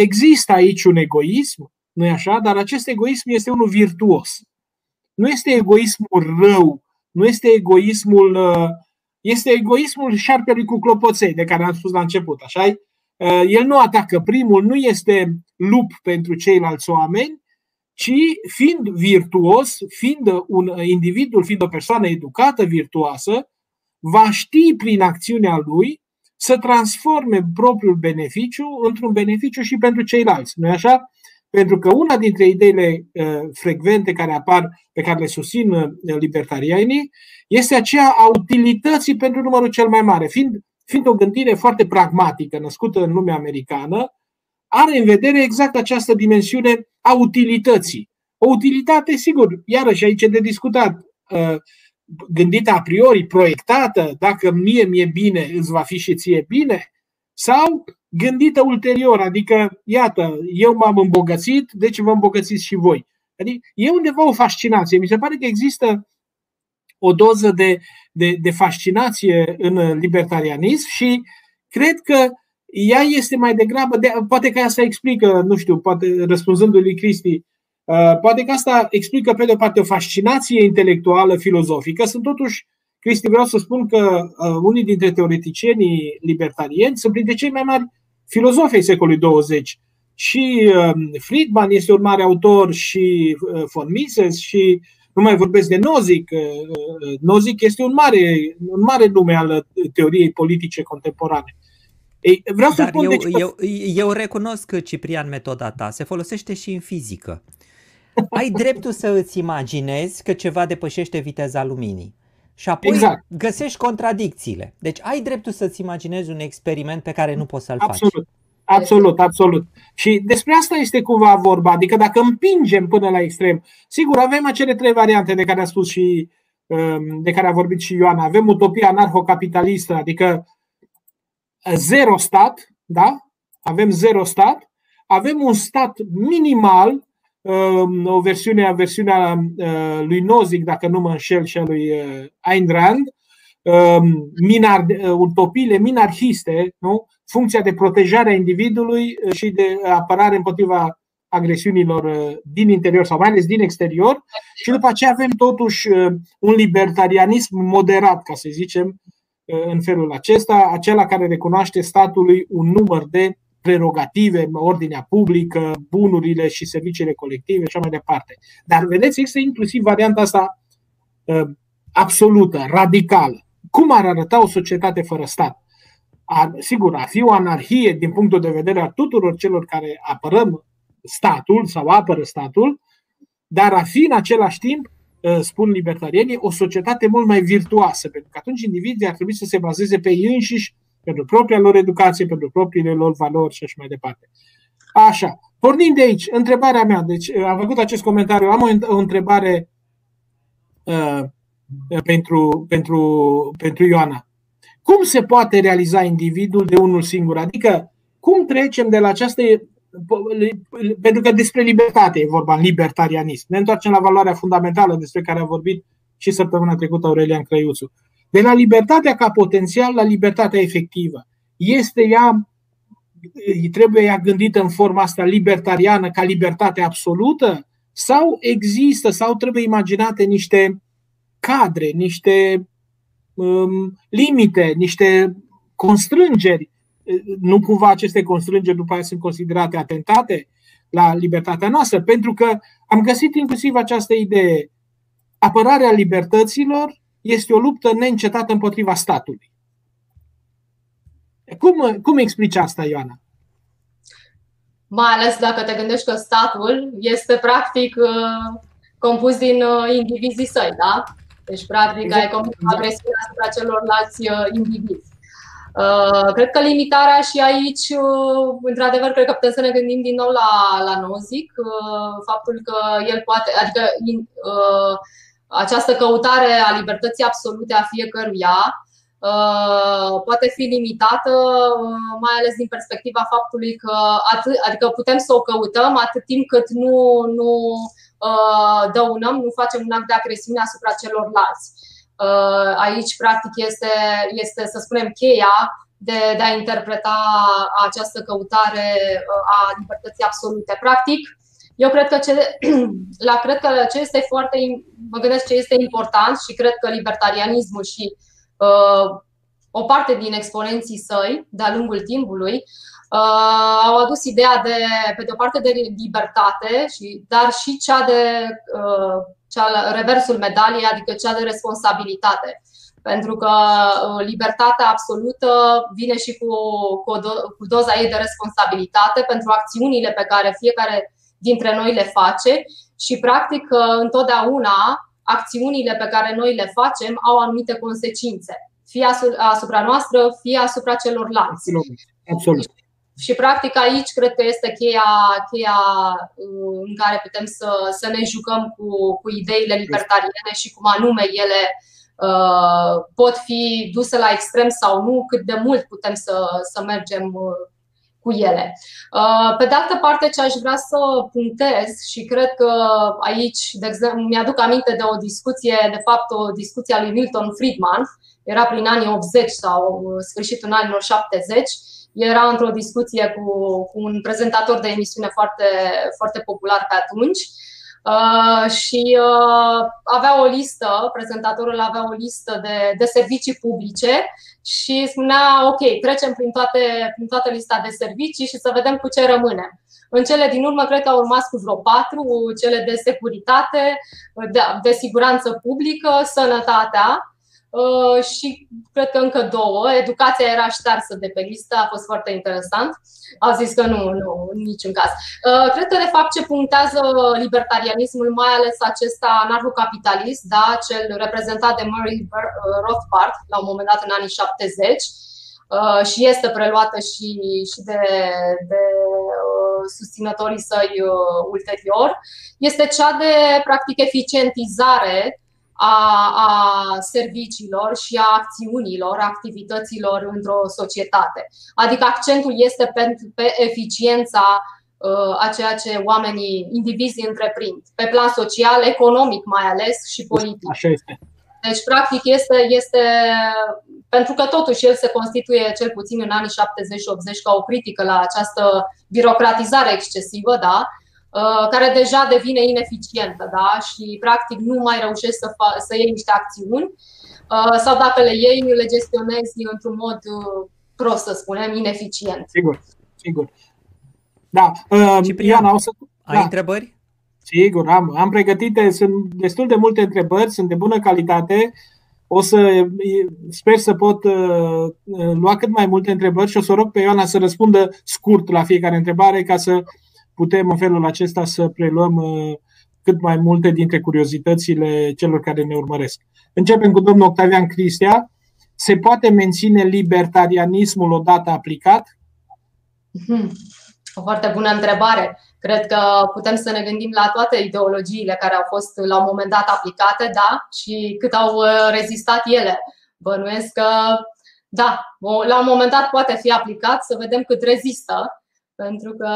Există aici un egoism, nu e așa? Dar acest egoism este unul virtuos. Nu este egoismul rău, nu este egoismul este egoismul șarpelui cu clopoței, de care am spus la început, așa El nu atacă primul, nu este lup pentru ceilalți oameni, ci fiind virtuos, fiind un individ, fiind o persoană educată, virtuoasă, va ști prin acțiunea lui să transforme propriul beneficiu într-un beneficiu și pentru ceilalți. nu așa? Pentru că una dintre ideile uh, frecvente care apar, pe care le susțin uh, libertarianii, este aceea a utilității pentru numărul cel mai mare. Fiind, fiind o gândire foarte pragmatică, născută în lumea americană, are în vedere exact această dimensiune a utilității. O utilitate, sigur, iarăși aici e de discutat, uh, gândită a priori, proiectată, dacă mie mi-e bine, îți va fi și ție bine, sau gândită ulterior, adică, iată, eu m-am îmbogățit, deci vă îmbogățiți și voi. Adică e undeva o fascinație. Mi se pare că există o doză de, de, de fascinație în libertarianism și cred că ea este mai degrabă, de, poate că asta explică, nu știu, poate răspunzându-i lui Cristi, uh, poate că asta explică pe de o parte o fascinație intelectuală, filozofică. Sunt totuși, Cristi, vreau să spun că uh, unii dintre teoreticienii libertarieni sunt printre cei mai mari filozofi ai secolului 20. Și uh, Friedman este un mare autor și uh, von Mises și nu mai vorbesc de Nozick. Uh, uh Nozick este un mare, un mare nume al teoriei politice contemporane. Ei, vreau să Dar spun eu, deci că... eu, eu recunosc, Ciprian, metoda ta se folosește și în fizică. Ai dreptul să îți imaginezi că ceva depășește viteza luminii. Și apoi exact. găsești contradicțiile. Deci ai dreptul să-ți imaginezi un experiment pe care nu poți să-l absolut. faci. Absolut, absolut. Și despre asta este cumva vorba. Adică dacă împingem până la extrem, sigur, avem acele trei variante de care a spus și um, de care a vorbit și Ioana. Avem utopia anarhocapitalistă, adică zero stat, da? Avem zero stat, avem un stat minimal, um, o versiune, versiunea uh, lui Nozick, dacă nu mă înșel, și a lui uh, Ayn Rand, um, minar, uh, utopiile minarhiste, nu? funcția de protejare a individului și de apărare împotriva agresiunilor din interior sau mai ales din exterior și după aceea avem totuși un libertarianism moderat, ca să zicem, în felul acesta, acela care recunoaște statului un număr de prerogative, ordinea publică, bunurile și serviciile colective și așa mai departe. Dar vedeți, există inclusiv varianta asta uh, absolută, radicală. Cum ar arăta o societate fără stat? Ar, sigur, ar fi o anarhie din punctul de vedere a tuturor celor care apărăm statul sau apără statul, dar ar fi în același timp Uh, spun libertarienii, o societate mult mai virtuoasă, pentru că atunci indivizii ar trebui să se bazeze pe ei înșiși, pentru propria lor educație, pentru propriile lor valori și așa mai departe. Așa, pornind de aici, întrebarea mea, deci uh, am făcut acest comentariu, am o, o întrebare uh, pentru, pentru, pentru Ioana. Cum se poate realiza individul de unul singur? Adică, cum trecem de la această pentru că despre libertate e vorba în libertarianism. Ne întoarcem la valoarea fundamentală despre care a vorbit și săptămâna trecută Aurelian Crăiuțu. De la libertatea ca potențial la libertatea efectivă. Este ea, trebuie ea gândită în forma asta libertariană ca libertate absolută? Sau există, sau trebuie imaginate niște cadre, niște um, limite, niște constrângeri nu cumva aceste constrângeri după aceea sunt considerate atentate la libertatea noastră, pentru că am găsit inclusiv această idee. Apărarea libertăților este o luptă neîncetată împotriva statului. Cum, cum explici asta, Ioana? Mai ales dacă te gândești că statul este practic uh, compus din uh, indivizii săi, da? Deci, practic, exact. ai compus agresiunea asupra celorlalți uh, indivizi. Cred că limitarea și aici, într-adevăr, cred că putem să ne gândim din nou la, la Nozic, faptul că el poate, adică această căutare a libertății absolute a fiecăruia poate fi limitată, mai ales din perspectiva faptului că atât, adică putem să o căutăm atât timp cât nu, nu dăunăm, nu facem un act de agresiune asupra celorlalți. Uh, aici, practic, este, este să spunem, cheia de, de a interpreta această căutare uh, a libertății absolute. Practic, eu cred că ce, la cred că ce este foarte, mă gândesc ce este important și cred că libertarianismul și uh, o parte din exponenții săi de-a lungul timpului uh, au adus ideea de, pe de o parte, de libertate, și, dar și cea de uh, cea, reversul medaliei, adică cea de responsabilitate. Pentru că uh, libertatea absolută vine și cu, cu, do, cu doza ei de responsabilitate pentru acțiunile pe care fiecare dintre noi le face și, practic, uh, întotdeauna acțiunile pe care noi le facem au anumite consecințe, fie asupra noastră, fie asupra celorlalți. Absolut. Și, practic, aici cred că este cheia, cheia uh, în care putem să, să ne jucăm cu, cu ideile libertariene și cum anume ele uh, pot fi duse la extrem sau nu, cât de mult putem să, să mergem uh, cu ele. Uh, pe de altă parte, ce aș vrea să punctez și cred că aici, de exemplu, mi-aduc aminte de o discuție, de fapt o discuție a lui Milton Friedman, era prin anii 80 sau sfârșitul anilor 70, era într-o discuție cu, cu un prezentator de emisiune foarte, foarte popular pe atunci uh, și uh, avea o listă, prezentatorul avea o listă de, de servicii publice și spunea, ok, trecem prin, toate, prin toată lista de servicii și să vedem cu ce rămânem. În cele din urmă, cred că au urmat cu vreo patru, cele de securitate, de, de siguranță publică, sănătatea Uh, și cred că încă două. Educația era ștarsă de pe listă, a fost foarte interesant. A zis că nu, nu, în niciun caz. Uh, cred că, de fapt, ce punctează libertarianismul, mai ales acesta anarhocapitalist, da, cel reprezentat de Murray Rothbard la un moment dat în anii 70, uh, și este preluată și, și de, de susținătorii săi ulterior, este cea de, practic, eficientizare a, a serviciilor și a acțiunilor, activităților într-o societate. Adică accentul este pe, pe eficiența uh, a ceea ce oamenii, indivizii întreprind, pe plan social, economic mai ales și politic. Așa este. Deci, practic, este, este pentru că totuși el se constituie cel puțin în anii 70 80 ca o critică la această birocratizare excesivă, da? Uh, care deja devine ineficientă da? și practic nu mai reușești să, fa- să iei niște acțiuni uh, sau dacă le iei, le gestionezi într-un mod uh, prost, să spunem, ineficient. Sigur, sigur. Da, Ciprian, o să... ai da. întrebări? Sigur, am, am pregătite, sunt destul de multe întrebări, sunt de bună calitate. O să sper să pot uh, lua cât mai multe întrebări și o să rog pe Ioana să răspundă scurt la fiecare întrebare ca să putem în felul acesta să preluăm uh, cât mai multe dintre curiozitățile celor care ne urmăresc. Începem cu domnul Octavian Cristia. Se poate menține libertarianismul odată aplicat? Hmm. O foarte bună întrebare. Cred că putem să ne gândim la toate ideologiile care au fost la un moment dat aplicate, da, și cât au uh, rezistat ele. Bănuiesc că, da, la un moment dat poate fi aplicat, să vedem cât rezistă, pentru că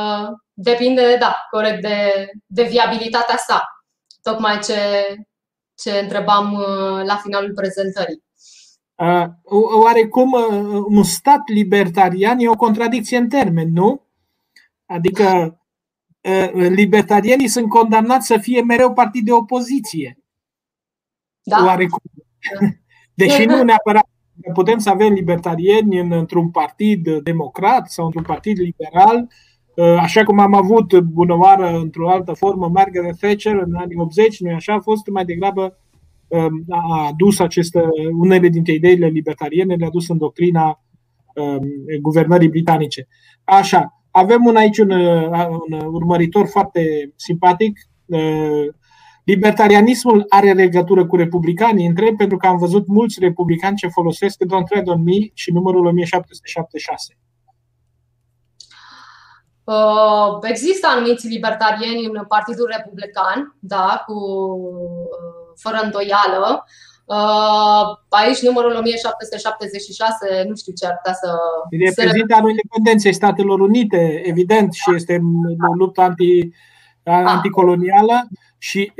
depinde, da, corect, de, de viabilitatea sa. Tocmai ce, ce întrebam uh, la finalul prezentării. Uh, oarecum, uh, un stat libertarian e o contradicție în termeni, nu? Adică libertarienii sunt condamnați să fie mereu partid de opoziție. Da. Oarecum. Deși nu neapărat putem să avem libertarieni într-un partid democrat sau într-un partid liberal, uh, așa cum am avut bunăoară într-o altă formă Margaret Thatcher în anii 80, nu așa, a fost mai degrabă um, a adus aceste, unele dintre ideile libertariene, le-a dus în doctrina um, guvernării britanice. Așa, avem un aici un, un urmăritor foarte simpatic, uh, Libertarianismul are legătură cu republicanii? Întreb pentru că am văzut mulți republicani ce folosesc Don't Tread on Me și numărul 1776. Uh, există anumiți libertarieni în Partidul Republican, da, cu uh, fără îndoială. Uh, aici numărul 1776, nu știu ce ar putea să. Reprezintă anul independenței Statelor Unite, evident, și este o luptă anti, ah. anticolonială. Și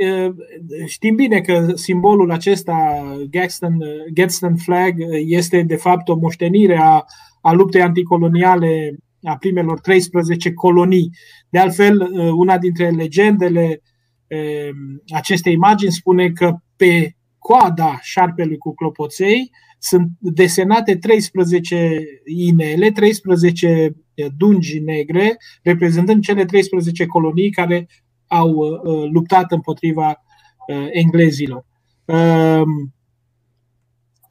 știm bine că simbolul acesta, Gadsden, Gadsden Flag, este de fapt o moștenire a, a luptei anticoloniale a primelor 13 colonii. De altfel, una dintre legendele acestei imagini spune că pe coada șarpelui cu clopoței sunt desenate 13 inele, 13 dungi negre, reprezentând cele 13 colonii care au uh, luptat împotriva uh, englezilor. Um,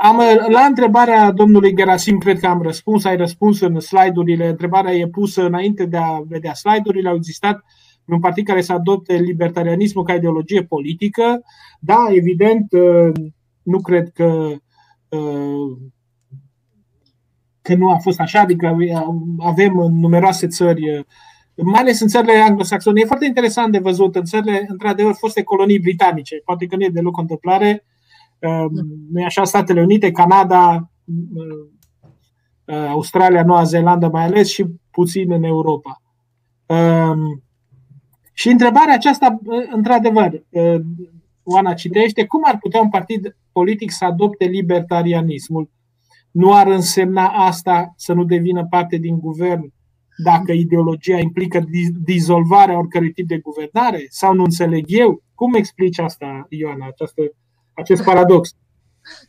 am, la întrebarea domnului Gerasim, cred că am răspuns, ai răspuns în slide-urile, întrebarea e pusă înainte de a vedea slide-urile, au existat un partid care să adopte libertarianismul ca ideologie politică. Da, evident, uh, nu cred că că nu a fost așa, adică avem în numeroase țări mai ales în țările anglosaxone. E foarte interesant de văzut în țările, într-adevăr, foste colonii britanice. Poate că nu e deloc o întâmplare. Um, nu e așa, Statele Unite, Canada, uh, Australia, Noua Zeelandă mai ales și puțin în Europa. Um, și întrebarea aceasta, uh, într-adevăr, uh, Oana citește, cum ar putea un partid politic să adopte libertarianismul? Nu ar însemna asta să nu devină parte din guvern dacă ideologia implică dizolvarea oricărui tip de guvernare sau nu înțeleg eu? Cum explici asta, Ioana, această, acest paradox?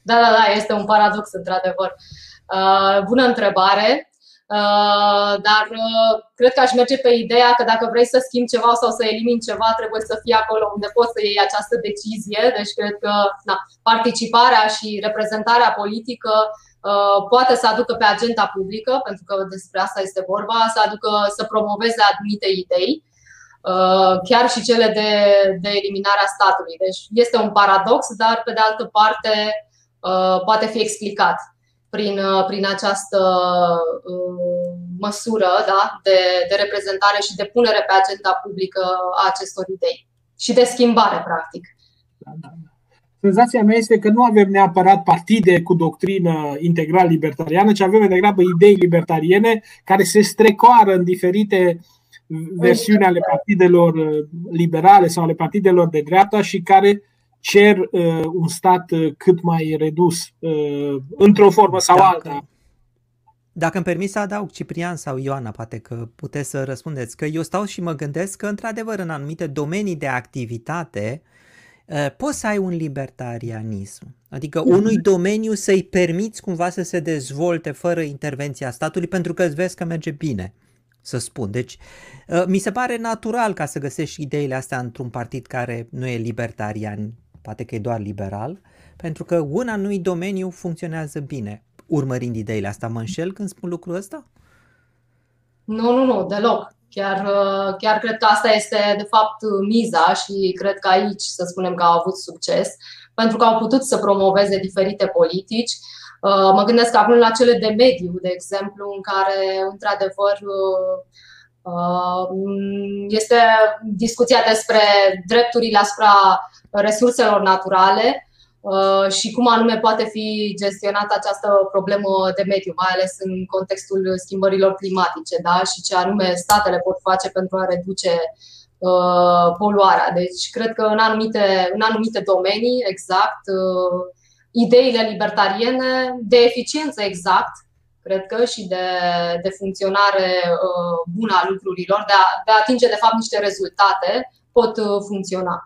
Da, da, da, este un paradox, într-adevăr. Uh, bună întrebare, uh, dar uh, cred că aș merge pe ideea că dacă vrei să schimbi ceva sau să elimini ceva, trebuie să fii acolo unde poți să iei această decizie. Deci cred că na, participarea și reprezentarea politică Uh, poate să aducă pe agenda publică, pentru că despre asta este vorba, să aducă să promoveze anumite idei, uh, chiar și cele de, de eliminarea statului. Deci este un paradox, dar pe de altă parte uh, poate fi explicat prin, prin această măsură da, de, de reprezentare și de punere pe agenda publică a acestor idei și de schimbare, practic. Da, da, da. Senzația mea este că nu avem neapărat partide cu doctrină integral libertariană, ci avem mai degrabă idei libertariene care se strecoară în diferite versiuni ale partidelor uh, liberale sau ale partidelor de dreapta și care cer uh, un stat uh, cât mai redus, uh, într-o formă sau dacă, alta. Dacă îmi permis să adaug Ciprian sau Ioana, poate că puteți să răspundeți, că eu stau și mă gândesc că, într-adevăr, în anumite domenii de activitate, uh, Eh, poți să ai un libertarianism, adică mhm. unui domeniu să-i permiți cumva să se dezvolte fără intervenția statului pentru că îți vezi că merge bine, să spun. Deci eh, mi se pare natural ca să găsești ideile astea într-un partid care nu e libertarian, poate că e doar liberal, pentru că un anumit domeniu funcționează bine. Urmărind ideile astea, mă înșel când spun lucrul ăsta? Nu, nu, nu, deloc. Chiar, uh, chiar cred că asta este, de fapt, miza și cred că aici să spunem că au avut succes, pentru că au putut să promoveze diferite politici. Uh, mă gândesc acum la cele de mediu, de exemplu, în care, într-adevăr, uh, este discuția despre drepturile asupra resurselor naturale Uh, și cum anume poate fi gestionată această problemă de mediu, mai ales în contextul schimbărilor climatice da? și ce anume statele pot face pentru a reduce uh, poluarea. Deci, cred că în anumite, în anumite domenii, exact, uh, ideile libertariene de eficiență exact, cred că, și de, de funcționare bună a lucrurilor, de a, de a atinge, de fapt, niște rezultate, pot funcționa.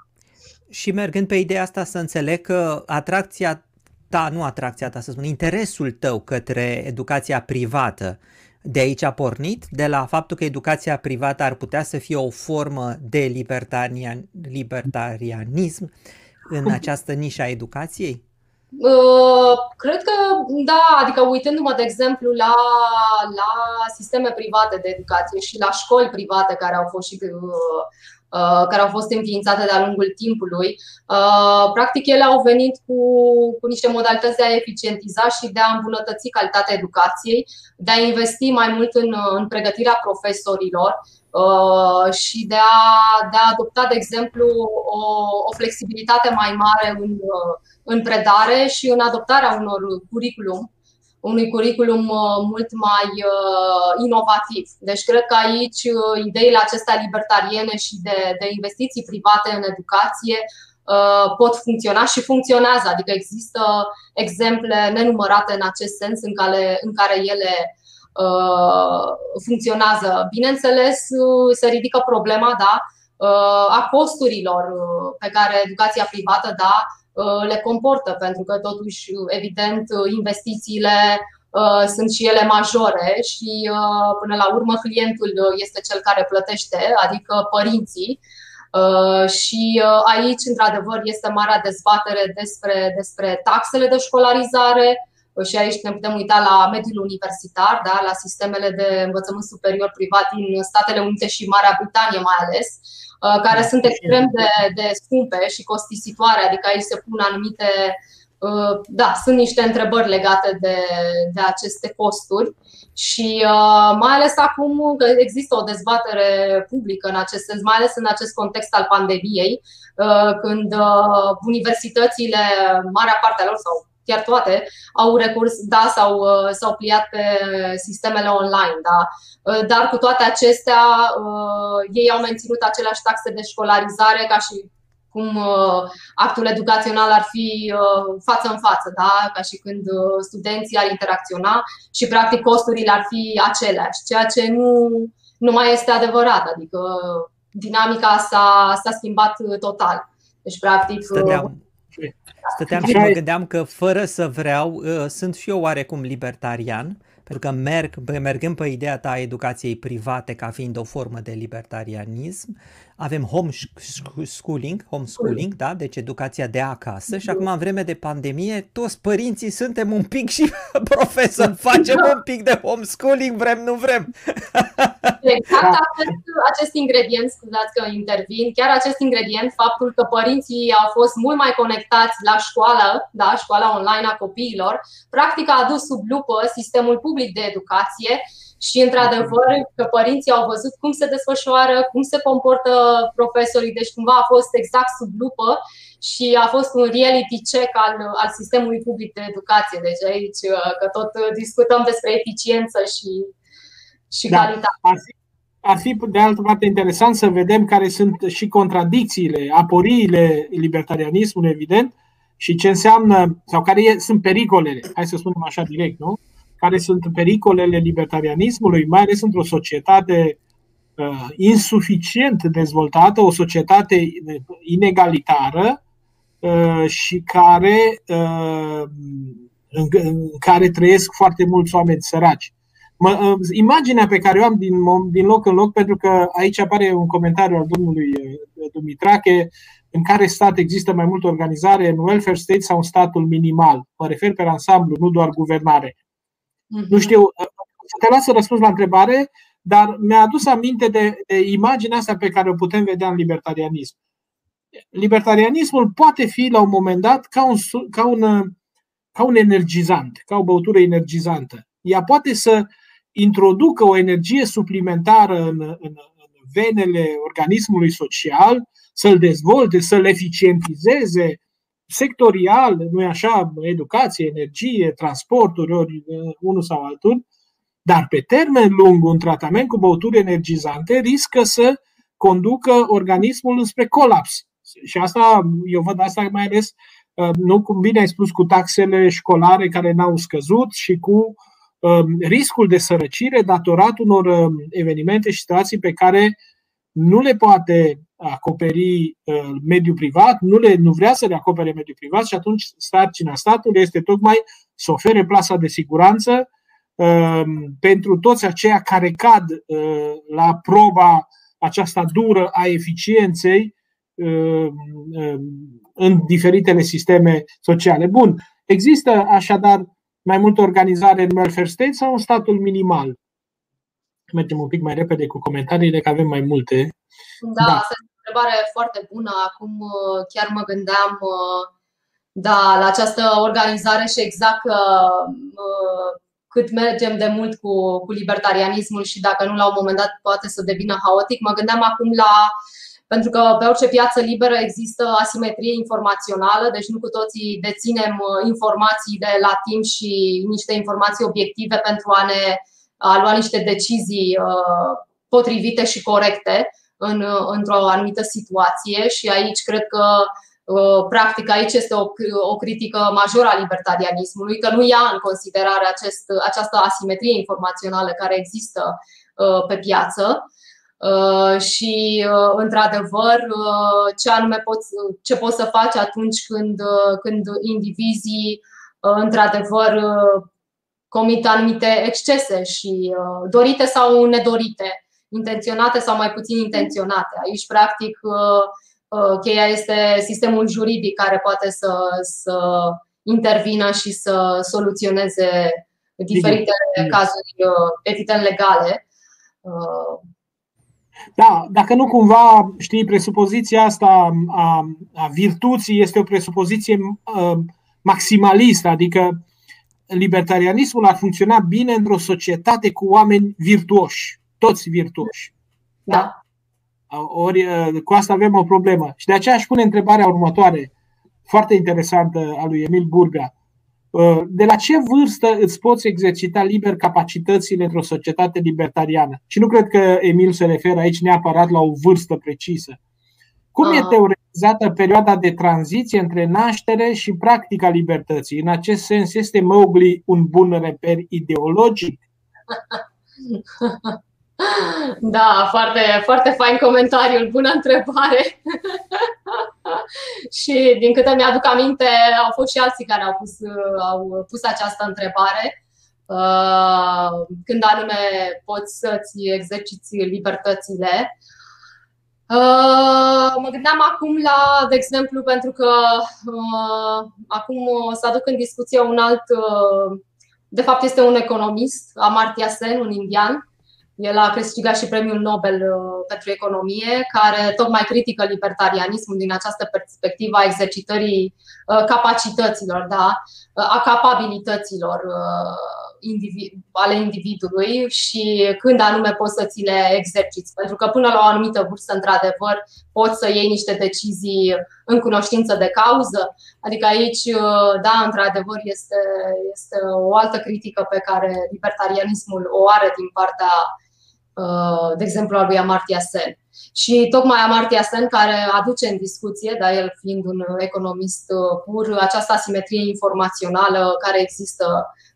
Și mergând pe ideea asta să înțeleg că atracția ta, nu atracția ta, să spun, interesul tău către educația privată, de aici a pornit, de la faptul că educația privată ar putea să fie o formă de libertarian, libertarianism în această nișă a educației? Uh, cred că da, adică uitându-mă, de exemplu, la, la sisteme private de educație și la școli private care au fost și uh, Uh, care au fost înființate de-a lungul timpului. Uh, practic, ele au venit cu, cu niște modalități de a eficientiza și de a îmbunătăți calitatea educației, de a investi mai mult în, în pregătirea profesorilor uh, și de a, de a adopta, de exemplu, o, o flexibilitate mai mare în, în predare și în adoptarea unor curriculum unui curriculum uh, mult mai uh, inovativ. Deci cred că aici uh, ideile acestea libertariene și de, de investiții private în educație pot funcționa și funcționează. Adică există exemple nenumărate în acest sens în care, în care ele funcționează. Bineînțeles, se ridică problema da, a costurilor pe care educația privată da, Uh, le comportă, pentru că totuși, evident, investițiile uh, sunt și ele majore și până la urmă clientul este cel care plătește, adică părinții. Și aici, într-adevăr, este marea dezbatere despre, despre taxele de școlarizare, și aici ne putem uita la mediul universitar, da, la sistemele de învățământ superior privat din Statele Unite și Marea Britanie mai ales, Uh, care sunt extrem de, de scumpe și costisitoare, adică aici se pun anumite. Uh, da, sunt niște întrebări legate de, de aceste costuri și uh, mai ales acum că există o dezbatere publică în acest sens, mai ales în acest context al pandemiei, când universitățile, marea parte a lor sau chiar toate, au recurs, da, s-au, uh, s-au pliat pe sistemele online, da. Uh, dar cu toate acestea, uh, ei au menținut aceleași taxe de școlarizare ca și cum actul educațional ar fi față în față, da? ca și când studenții ar interacționa și practic costurile ar fi aceleași, ceea ce nu, nu mai este adevărat, adică dinamica s-a, s-a schimbat total. Deci, practic, Stăteam Stăteam și mă gândeam că fără să vreau, uh, sunt și eu oarecum libertarian, pentru că merg, mergând pe ideea ta a educației private ca fiind o formă de libertarianism, avem homeschooling, homeschooling, da? deci educația de acasă și acum în vreme de pandemie toți părinții suntem un pic și profesori, facem un pic de homeschooling, vrem, nu vrem. Exact acest, acest ingredient, scuzați că intervin, chiar acest ingredient, faptul că părinții au fost mult mai conectați la școală, da, școala online a copiilor, practic a adus sub lupă sistemul public de educație și, într-adevăr, că părinții au văzut cum se desfășoară, cum se comportă profesorii, deci cumva a fost exact sub lupă și a fost un reality check al, al sistemului public de educație. Deci aici, uh, că tot discutăm despre eficiență și, și da. calitate. Ar fi, ar fi, de altă parte, interesant să vedem care sunt și contradicțiile, aporiile libertarianismului, evident, și ce înseamnă, sau care sunt pericolele, hai să spunem așa direct, nu? Care sunt pericolele libertarianismului, mai ales într-o societate uh, insuficient dezvoltată, o societate inegalitară uh, și care, uh, în, în care trăiesc foarte mulți oameni săraci. Mă, uh, imaginea pe care o am din, din loc în loc, pentru că aici apare un comentariu al domnului uh, Dumitrache, în care stat există mai multă organizare, în welfare state sau în statul minimal. Mă refer pe ansamblu, nu doar guvernare. Nu mhm. știu, să te las să răspunzi la întrebare, dar mi-a adus aminte de, de imaginea asta pe care o putem vedea în libertarianism. Libertarianismul poate fi la un moment dat ca un, ca un, ca un energizant, ca o băutură energizantă. Ea poate să introducă o energie suplimentară în, în, în venele organismului social, să-l dezvolte, să-l eficientizeze, sectorial, nu e așa, educație, energie, transporturi, ori uh, unul sau altul, dar pe termen lung un tratament cu băuturi energizante riscă să conducă organismul spre colaps. Și asta, eu văd asta mai ales, uh, nu cum bine ai spus, cu taxele școlare care n-au scăzut și cu um, riscul de sărăcire datorat unor um, evenimente și situații pe care nu le poate acoperi uh, mediul privat, nu, le, nu vrea să le acopere mediul privat și atunci sarcina statului este tocmai să ofere plasa de siguranță uh, pentru toți aceia care cad uh, la proba aceasta dură a eficienței în diferitele sisteme sociale. Bun, există așadar mai multe organizare în welfare state sau în statul minimal? Mergem un pic mai repede cu comentariile, că avem mai multe. Da, da întrebare foarte bună. Acum chiar mă gândeam da, la această organizare și exact cât mergem de mult cu, cu libertarianismul și dacă nu la un moment dat poate să devină haotic. Mă gândeam acum la pentru că pe orice piață liberă există asimetrie informațională, deci nu cu toții deținem uh, informații de la timp și niște informații obiective pentru a ne a lua niște decizii uh, potrivite și corecte în, uh, într-o anumită situație și aici cred că practic aici este o, o critică majoră a libertarianismului, că nu ia în considerare acest, această asimetrie informațională care există pe piață. Uh, și, uh, într-adevăr, uh, ce anume poți, ce poți să faci atunci când, când indivizii, într-adevăr, comit anumite excese și dorite sau nedorite, intenționate sau mai puțin intenționate. Aici, practic, cheia este sistemul juridic care poate să, să intervină și să soluționeze diferite cazuri, evident, legale. Da, dacă nu cumva, știi, presupoziția asta a, a virtuții este o presupoziție uh, maximalistă, adică libertarianismul ar funcționa bine într-o societate cu oameni virtuoși, toți virtuoși. Da. Ori cu asta avem o problemă. Și de aceea aș pune întrebarea următoare, foarte interesantă, a lui Emil Burbea. Uh, de la ce vârstă îți poți exercita liber capacitățile într-o societate libertariană? Și nu cred că Emil se referă aici neapărat la o vârstă precisă. Cum e ah. teoretizată perioada de tranziție între naștere și practica libertății? În acest sens, este Mowgli un bun reper ideologic? Da, foarte, foarte fain comentariul, bună întrebare. și din câte mi-aduc aminte, au fost și alții care au pus, au pus această întrebare. Uh, când anume poți să-ți exerciți libertățile. Uh, mă gândeam acum la, de exemplu, pentru că uh, acum o să aduc în discuție un alt, de fapt este un economist, Amartya Sen, un indian, el a câștigat și premiul Nobel uh, pentru economie, care tocmai critică libertarianismul din această perspectivă a exercitării uh, capacităților, da? Uh, a capabilităților ale individului și când anume poți să ți le exerciți. Pentru că până la o anumită vârstă, într-adevăr, poți să iei niște decizii în cunoștință de cauză. Adică aici, da, într-adevăr, este, este o altă critică pe care libertarianismul o are din partea Uh, de exemplu, al lui Amartya Sen. Și tocmai Amartya Sen care aduce în discuție, da, el fiind un economist uh, pur, această asimetrie informațională care există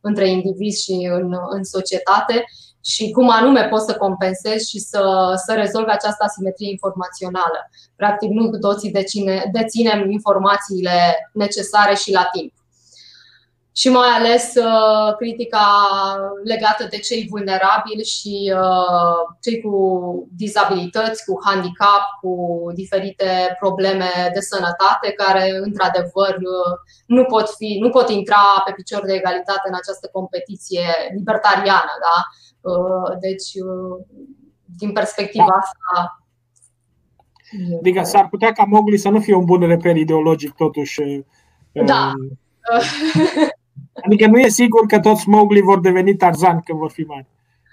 între indivizi și în, în societate și cum anume poți să compensezi și să, să rezolvi această asimetrie informațională. Practic, nu cu toții deține, deținem informațiile necesare și la timp și mai ales uh, critica legată de cei vulnerabili și uh, cei cu dizabilități, cu handicap, cu diferite probleme de sănătate care, într-adevăr, uh, nu pot, fi, nu pot intra pe picior de egalitate în această competiție libertariană. Da? Deci, din perspectiva da. asta. Adică s-ar putea ca Mowgli să nu fie un bun reper ideologic, totuși. Da. Adică nu e sigur că toți Mowgli vor deveni Tarzan când vor fi mari.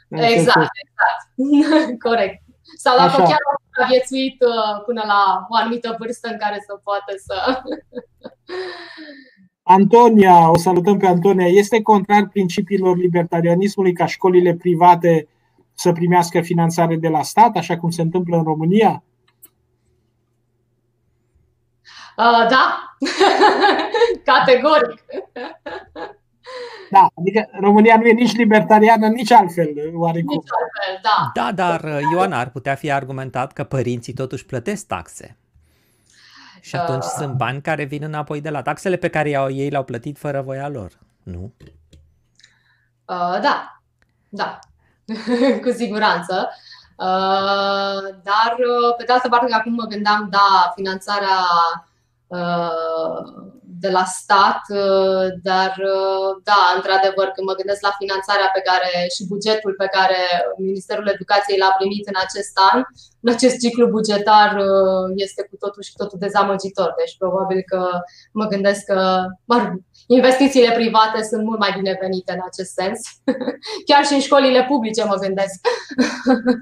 Exact, exact. Corect. Sau dacă Așa. chiar au viețuit uh, până la o anumită vârstă în care să poată să... Antonia, o salutăm pe Antonia, este contrar principiilor libertarianismului ca școlile private să primească finanțare de la stat, așa cum se întâmplă în România? Uh, da, categoric. Da, adică România nu e nici libertariană, nici altfel, oarecum. Nici altfel, da. Da, dar uh, Ioana ar putea fi argumentat că părinții totuși plătesc taxe. Și atunci uh... sunt bani care vin înapoi de la taxele pe care ei le-au plătit fără voia lor, nu? Uh, da, da, cu siguranță. Uh, dar, uh, pe de altă parte, acum mă gândeam, da, finanțarea uh, de la stat, uh, dar da, într-adevăr, când mă gândesc la finanțarea pe care și bugetul pe care Ministerul Educației l-a primit în acest an, în acest ciclu bugetar este cu totul și cu totul dezamăgitor. Deci probabil că mă gândesc că investițiile private sunt mult mai binevenite în acest sens. Chiar și în școlile publice mă gândesc.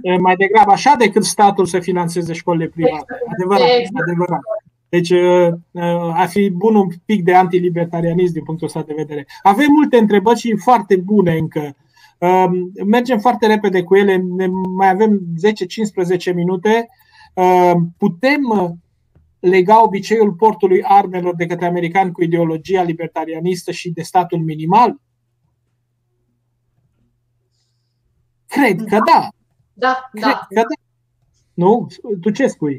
E mai degrabă așa decât statul să financeze școlile private. Adevărat, exact. adevărat. Deci uh, uh, a fi bun un pic de antilibertarianism din punctul ăsta de vedere. Avem multe întrebări și foarte bune încă. Um, mergem foarte repede cu ele, mai avem 10-15 minute. Um, putem uh, lega obiceiul portului armelor de către americani cu ideologia libertarianistă și de statul minimal? Cred că da. Da, Cred da. Că da. Nu? Tu ce spui?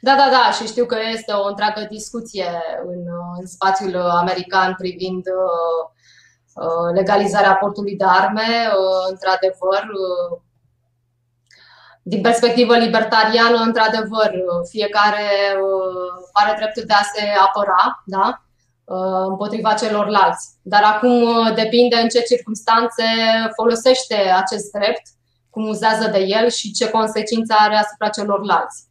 Da, da, da, și știu că este o întreagă discuție în, în spațiul american privind uh, uh legalizarea portului de arme. Uh, într-adevăr, uh, din perspectivă libertariană, într-adevăr, fiecare uh, are dreptul de a se apăra da? Uh, împotriva celorlalți. Dar acum uh, depinde în ce circunstanțe folosește acest drept, cum uzează de el și ce consecințe are asupra celorlalți.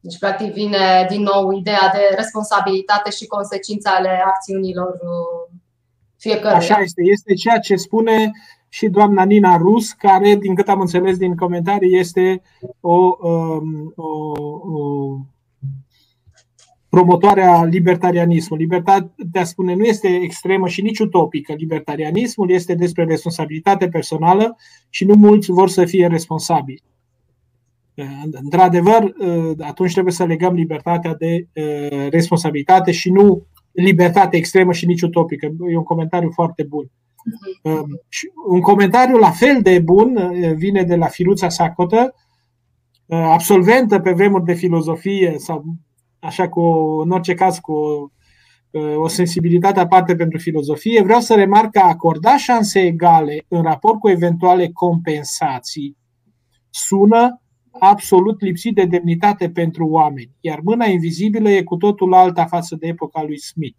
Deci, practic, vine din nou ideea de responsabilitate și consecințe ale acțiunilor fiecăruia. Așa este. Este ceea ce spune și doamna Nina Rus, care, din cât am înțeles din comentarii, este o, um, o, o promotoare a libertarianismului. Libertatea, spune, nu este extremă și nici utopică. Libertarianismul este despre responsabilitate personală și nu mulți vor să fie responsabili. Într-adevăr, atunci trebuie să legăm libertatea de uh, responsabilitate și nu libertate extremă și nici utopică. E un comentariu foarte bun. Um, un comentariu la fel de bun uh, vine de la Firuța Sacotă, uh, absolventă pe vremuri de filozofie sau așa cu, în orice caz cu o, uh, o sensibilitate aparte pentru filozofie, vreau să remarc că acorda șanse egale în raport cu eventuale compensații sună absolut lipsit de demnitate pentru oameni, iar mâna invizibilă e cu totul alta față de epoca lui Smith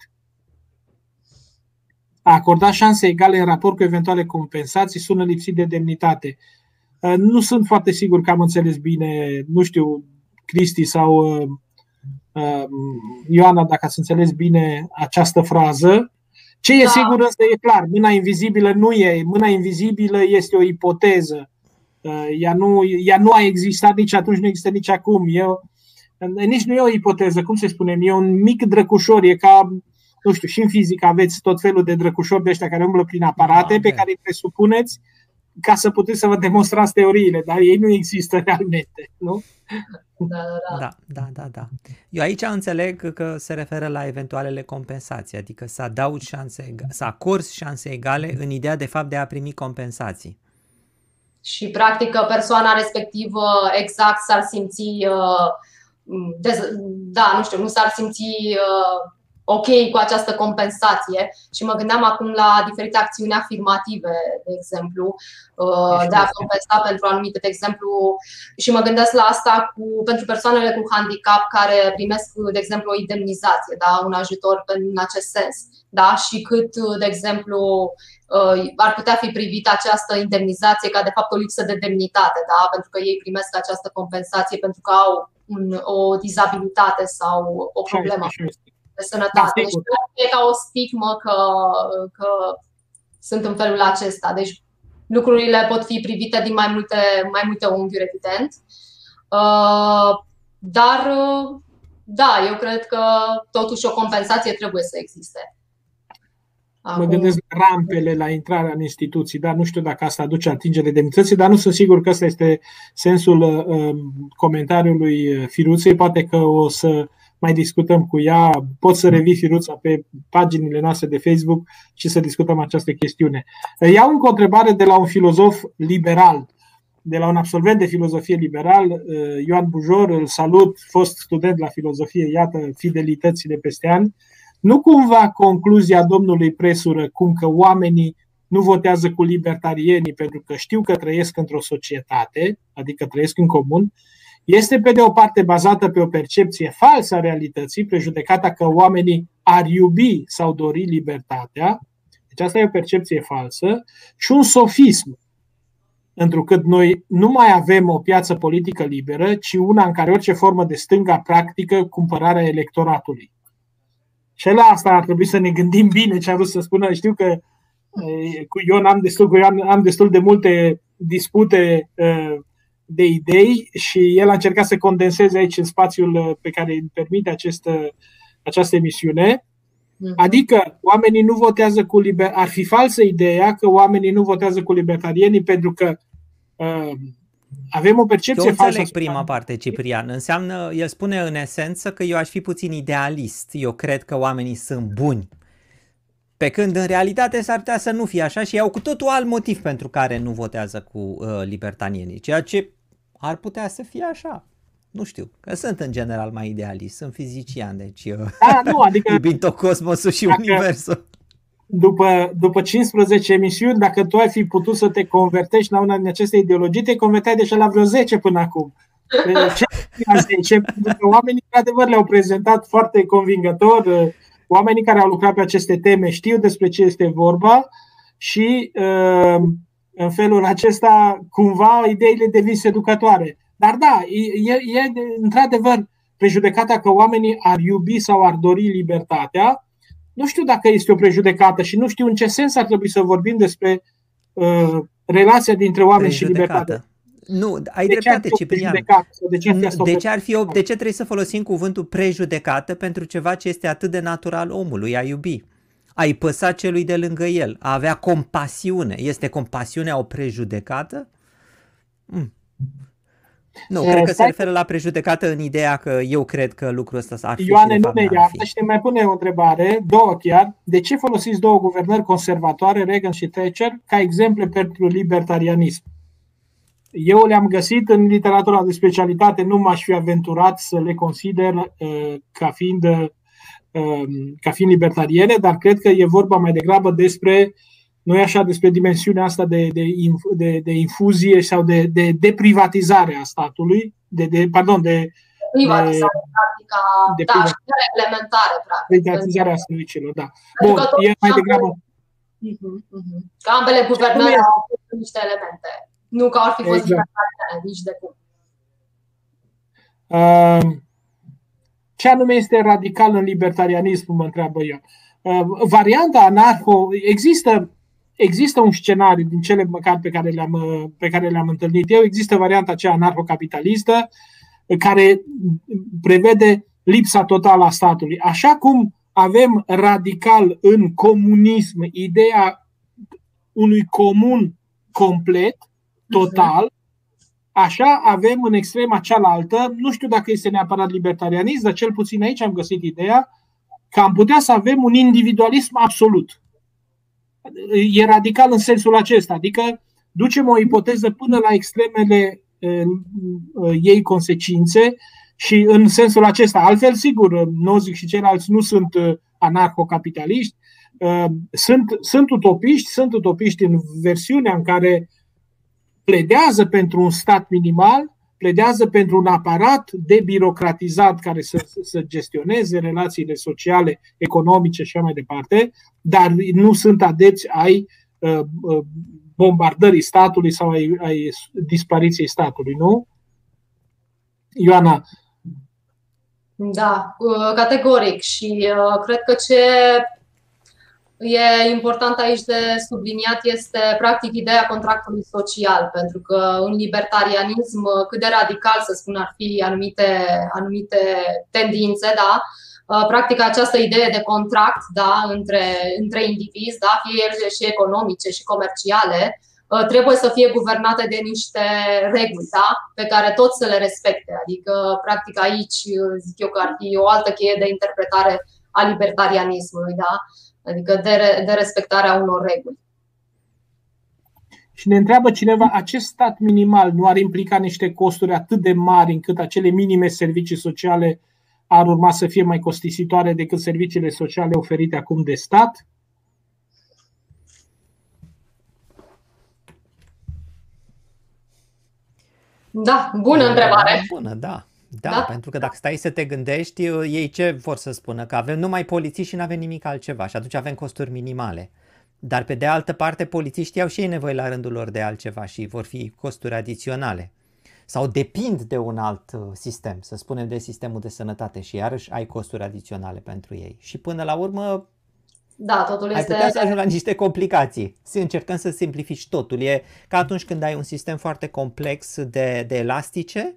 a acorda șanse egale în raport cu eventuale compensații sună lipsit de demnitate. Uh, nu sunt foarte sigur că am înțeles bine, nu știu, Cristi sau uh, uh, Ioana, dacă ați înțeles bine această frază. Ce e da. sigur însă e clar, mâna invizibilă nu e, mâna invizibilă este o ipoteză. Ea nu, ea nu a existat nici atunci, nu există nici acum. E, nici nu e o ipoteză, cum se spune, e un mic drăcușor, e ca nu știu, și în fizică aveți tot felul de drăcușori de ăștia care umblă prin aparate da, pe care îi presupuneți ca să puteți să vă demonstrați teoriile, dar ei nu există realmente, nu? Da, da, da. Da, da, da, Eu aici înțeleg că se referă la eventualele compensații, adică să adaug șanse, să acorzi șanse egale în ideea de fapt de a primi compensații. Și practic persoana respectivă exact s-ar simți, uh, da, nu știu, nu s-ar simți uh, ok cu această compensație și mă gândeam acum la diferite acțiuni afirmative, de exemplu, uh, de a compensa pentru anumite, de exemplu, și mă gândesc la asta cu, pentru persoanele cu handicap care primesc, de exemplu, o indemnizație, da? un ajutor în acest sens. Da? Și cât, de exemplu, uh, ar putea fi privită această indemnizație ca de fapt o lipsă de demnitate, da? pentru că ei primesc această compensație pentru că au un, o dizabilitate sau o problemă de sănătate. Da, deci e ca o stigmă că, că sunt în felul acesta. Deci lucrurile pot fi privite din mai multe, mai multe unghiuri, evident. Uh, dar, da, eu cred că totuși o compensație trebuie să existe. Acum... Mă gândesc la rampele la intrarea în instituții, dar nu știu dacă asta aduce atingere demnității, dar nu sunt sigur că ăsta este sensul uh, comentariului Firuței. Poate că o să mai discutăm cu ea. Pot să revii firuța pe paginile noastre de Facebook și să discutăm această chestiune. Iau încă o întrebare de la un filozof liberal, de la un absolvent de filozofie liberal, Ioan Bujor, îl salut, fost student la filozofie, iată fidelitățile peste ani. Nu cumva concluzia domnului Presură cum că oamenii nu votează cu libertarienii pentru că știu că trăiesc într-o societate, adică trăiesc în comun, este pe de o parte bazată pe o percepție falsă a realității, prejudecata că oamenii ar iubi sau dori libertatea, deci asta e o percepție falsă, și un sofism, întrucât noi nu mai avem o piață politică liberă, ci una în care orice formă de stânga practică cumpărarea electoratului. Și la asta ar trebui să ne gândim bine ce a vrut să spună. Știu că cu Ion am destul, cu Ion am destul de multe dispute de idei și el a încercat să condenseze aici în spațiul pe care îi permite acest, această emisiune. Mhm. Adică oamenii nu votează cu liber... Ar fi falsă ideea că oamenii nu votează cu libertarienii pentru că uh, avem o percepție eu falsă. Eu prima parte, Ciprian. Înseamnă, el spune în esență că eu aș fi puțin idealist. Eu cred că oamenii sunt buni. Pe când în realitate s-ar putea să nu fie așa și au cu totul alt motiv pentru care nu votează cu uh, libertanienii. Ceea ce ar putea să fie așa. Nu știu, că sunt în general mai idealist, sunt fizician, deci uh, da, nu, adică, iubim tot cosmosul și universul. După, după 15 emisiuni, dacă tu ai fi putut să te convertești la una din aceste ideologii, te converteai deja la vreo 10 până acum. Ce 10? Pentru că oamenii, într-adevăr, le-au prezentat foarte convingător. Oamenii care au lucrat pe aceste teme știu despre ce este vorba și uh, în felul acesta, cumva, ideile devin seducătoare. Dar da, e, e într-adevăr prejudecata că oamenii ar iubi sau ar dori libertatea. Nu știu dacă este o prejudecată și nu știu în ce sens ar trebui să vorbim despre uh, relația dintre oameni și libertate. Nu, ai de dreptate, Ciprian. De ce, de, ce ar fi o, de ce trebuie să folosim cuvântul prejudecată pentru ceva ce este atât de natural omului, a iubi? Ai păsa celui de lângă el, a avea compasiune. Este compasiunea o prejudecată? Mm. Nu, cred că se referă la prejudecată în ideea că eu cred că lucrul ăsta ar fi Ioane, nu ne iartă și ne mai pune o întrebare, două chiar. De ce folosiți două guvernări conservatoare, Reagan și Thatcher, ca exemple pentru libertarianism? Eu le-am găsit în literatura de specialitate, nu m-aș fi aventurat să le consider uh, ca fiind uh, ca fiind libertariene, dar cred că e vorba mai degrabă despre nu e așa despre dimensiunea asta de, de, de, de infuzie sau de, de deprivatizare a statului, de, de pardon, de privatizare, de, practica, de da, privat... elementare, practic. Privatizarea serviciilor, da. Bun, e mai degrabă... Uh-huh, uh-huh. Că ambele guvernări au fost niște elemente. Nu că ar fi fost exact. nici de cum. Uh, ce anume este radical în libertarianism, mă întreabă eu. Uh, varianta anarho, există Există un scenariu din cele măcar pe care le-am, pe care le-am întâlnit eu, există varianta aceea anarhocapitalistă care prevede lipsa totală a statului. Așa cum avem radical în comunism ideea unui comun complet, total, așa avem în extrema cealaltă, nu știu dacă este neapărat libertarianism, dar cel puțin aici am găsit ideea că am putea să avem un individualism absolut e radical în sensul acesta, adică ducem o ipoteză până la extremele ei consecințe și în sensul acesta. Altfel, sigur, Nozick și ceilalți nu sunt uh, anarhocapitaliști, uh, sunt, sunt utopiști, sunt utopiști în versiunea în care pledează pentru un stat minimal, pledează pentru un aparat debirocratizat care să, să gestioneze relațiile sociale, economice și așa mai departe, dar nu sunt adepți ai uh, uh, bombardării statului sau ai, ai dispariției statului, nu? Ioana. Da, uh, categoric și cred că ce e important aici de subliniat este practic ideea contractului social, pentru că în libertarianism, cât de radical să spun ar fi anumite, anumite tendințe, da, practic această idee de contract da, între, între indivizi, da, fie ele și economice și comerciale, trebuie să fie guvernate de niște reguli da, pe care toți să le respecte. Adică, practic, aici zic eu că ar fi o altă cheie de interpretare a libertarianismului. Da? Adică de, de respectarea unor reguli. Și ne întreabă cineva, acest stat minimal nu ar implica niște costuri atât de mari încât acele minime servicii sociale ar urma să fie mai costisitoare decât serviciile sociale oferite acum de stat? Da, bună întrebare. Bună, da. Da, da, pentru că dacă stai să te gândești, ei ce vor să spună? Că avem numai polițiști și nu avem nimic altceva și atunci avem costuri minimale. Dar pe de altă parte, polițiștii au și ei nevoie la rândul lor de altceva și vor fi costuri adiționale. Sau depind de un alt uh, sistem, să spunem de sistemul de sănătate și iarăși ai costuri adiționale pentru ei. Și până la urmă da, totul ai este... putea să ajungi la niște complicații. Să încercăm să simplifici totul. E ca atunci când ai un sistem foarte complex de, de elastice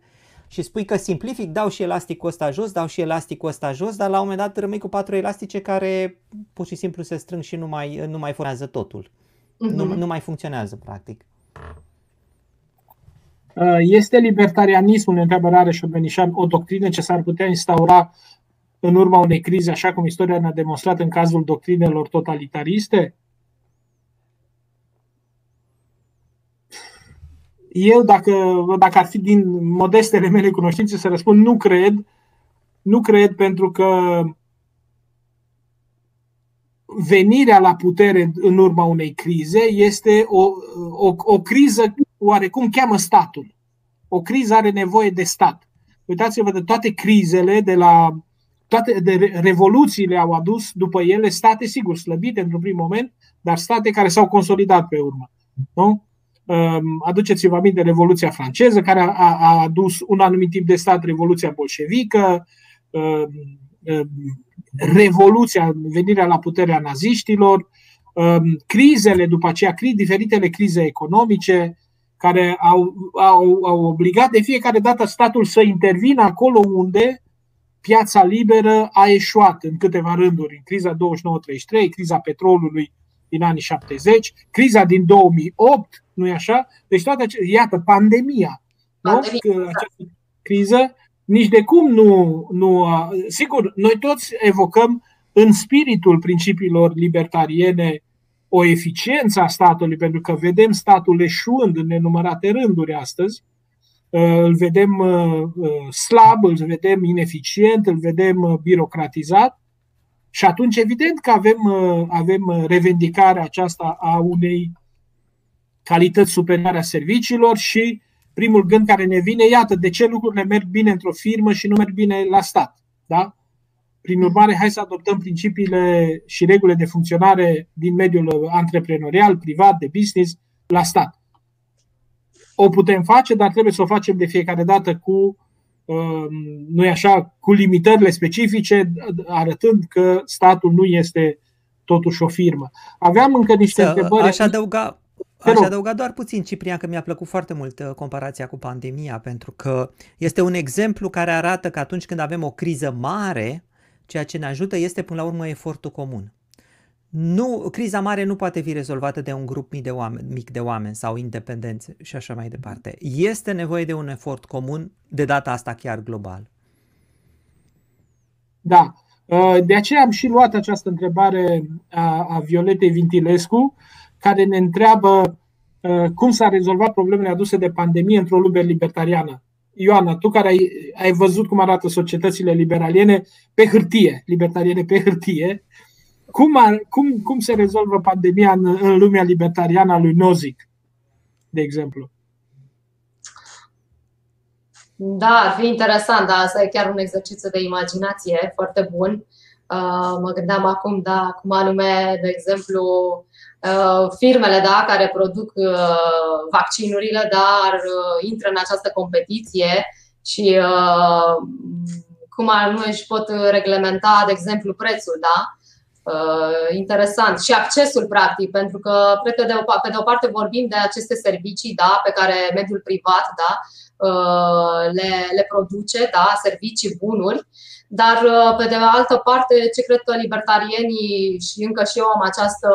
și spui că simplific, dau și elasticul ăsta jos, dau și elasticul ăsta jos, dar la un moment dat rămâi cu patru elastice care pur și simplu se strâng și nu mai, nu mai funcționează totul. Uh-huh. Nu, nu mai funcționează, practic. Uh, este libertarianismul, ne întreabă Rareș Benișan, o doctrină ce s-ar putea instaura în urma unei crize, așa cum istoria ne-a demonstrat în cazul doctrinelor totalitariste? Eu, dacă, dacă ar fi din modestele mele cunoștințe, să răspund, nu cred. Nu cred pentru că venirea la putere în urma unei crize este o, o, o criză oarecum cheamă statul. O criză are nevoie de stat. Uitați-vă de toate crizele, de la toate de revoluțiile au adus după ele state, sigur, slăbite într-un prim moment, dar state care s-au consolidat pe urmă. Nu? Ehm, aduceți-vă aminte de Revoluția franceză, care a, a adus un anumit tip de stat, Revoluția bolșevică, ehm, ehm, Revoluția, venirea la puterea naziștilor, crizele după aceea, diferitele crize economice, care au, au, au obligat de fiecare dată statul să intervină acolo unde piața liberă a eșuat în câteva rânduri. În criza 29-33, criza petrolului din anii 70, criza din 2008, nu e așa? Deci toate acestea, iată, pandemia, pandemia nu? Da. această criză, nici de cum nu, nu. Sigur, noi toți evocăm în spiritul principiilor libertariene o eficiență a statului, pentru că vedem statul eșuând în nenumărate rânduri astăzi, îl vedem uh, uh, slab, îl vedem ineficient, îl vedem uh, birocratizat și atunci evident că avem, avem revendicarea aceasta a unei calități superioare a serviciilor și primul gând care ne vine, iată, de ce lucrurile merg bine într-o firmă și nu merg bine la stat. Da? Prin urmare, hai să adoptăm principiile și regulile de funcționare din mediul antreprenorial, privat, de business, la stat. O putem face, dar trebuie să o facem de fiecare dată cu, um, nu așa, cu limitările specifice, arătând că statul nu este totuși o firmă. Aveam încă niște să, întrebări. Aș adăuga, Aș adăuga doar puțin, Ciprian, că mi-a plăcut foarte mult uh, comparația cu pandemia, pentru că este un exemplu care arată că atunci când avem o criză mare, Ceea ce ne ajută este până la urmă efortul comun. Nu, criza mare nu poate fi rezolvată de un grup mic de oameni, mic de oameni sau independențe și așa mai departe. Este nevoie de un efort comun, de data asta chiar global. Da. Uh, de aceea am și luat această întrebare a, a Violetei Vintilescu, care ne întreabă uh, cum s-a rezolvat problemele aduse de pandemie într-o lume libertariană. Ioana, tu care ai, ai văzut cum arată societățile liberaliene pe hârtie, libertariene pe hârtie, cum, ar, cum, cum se rezolvă pandemia în, în lumea libertariană a lui Nozick, de exemplu? Da, ar fi interesant, da, asta e chiar un exercițiu de imaginație foarte bun. Uh, mă gândeam acum, da, cum anume, de exemplu, Uh, firmele da, care produc uh, vaccinurile dar uh, intră în această competiție și cum nu își pot reglementa, de exemplu, prețul, da? Interesant. Și accesul, practic, pentru că cred că de o, pe de o parte vorbim de aceste servicii da, pe care mediul privat da, le, le produce, da, servicii, bunuri, dar, uh, pe de altă parte, ce cred că libertarienii și încă și eu am această,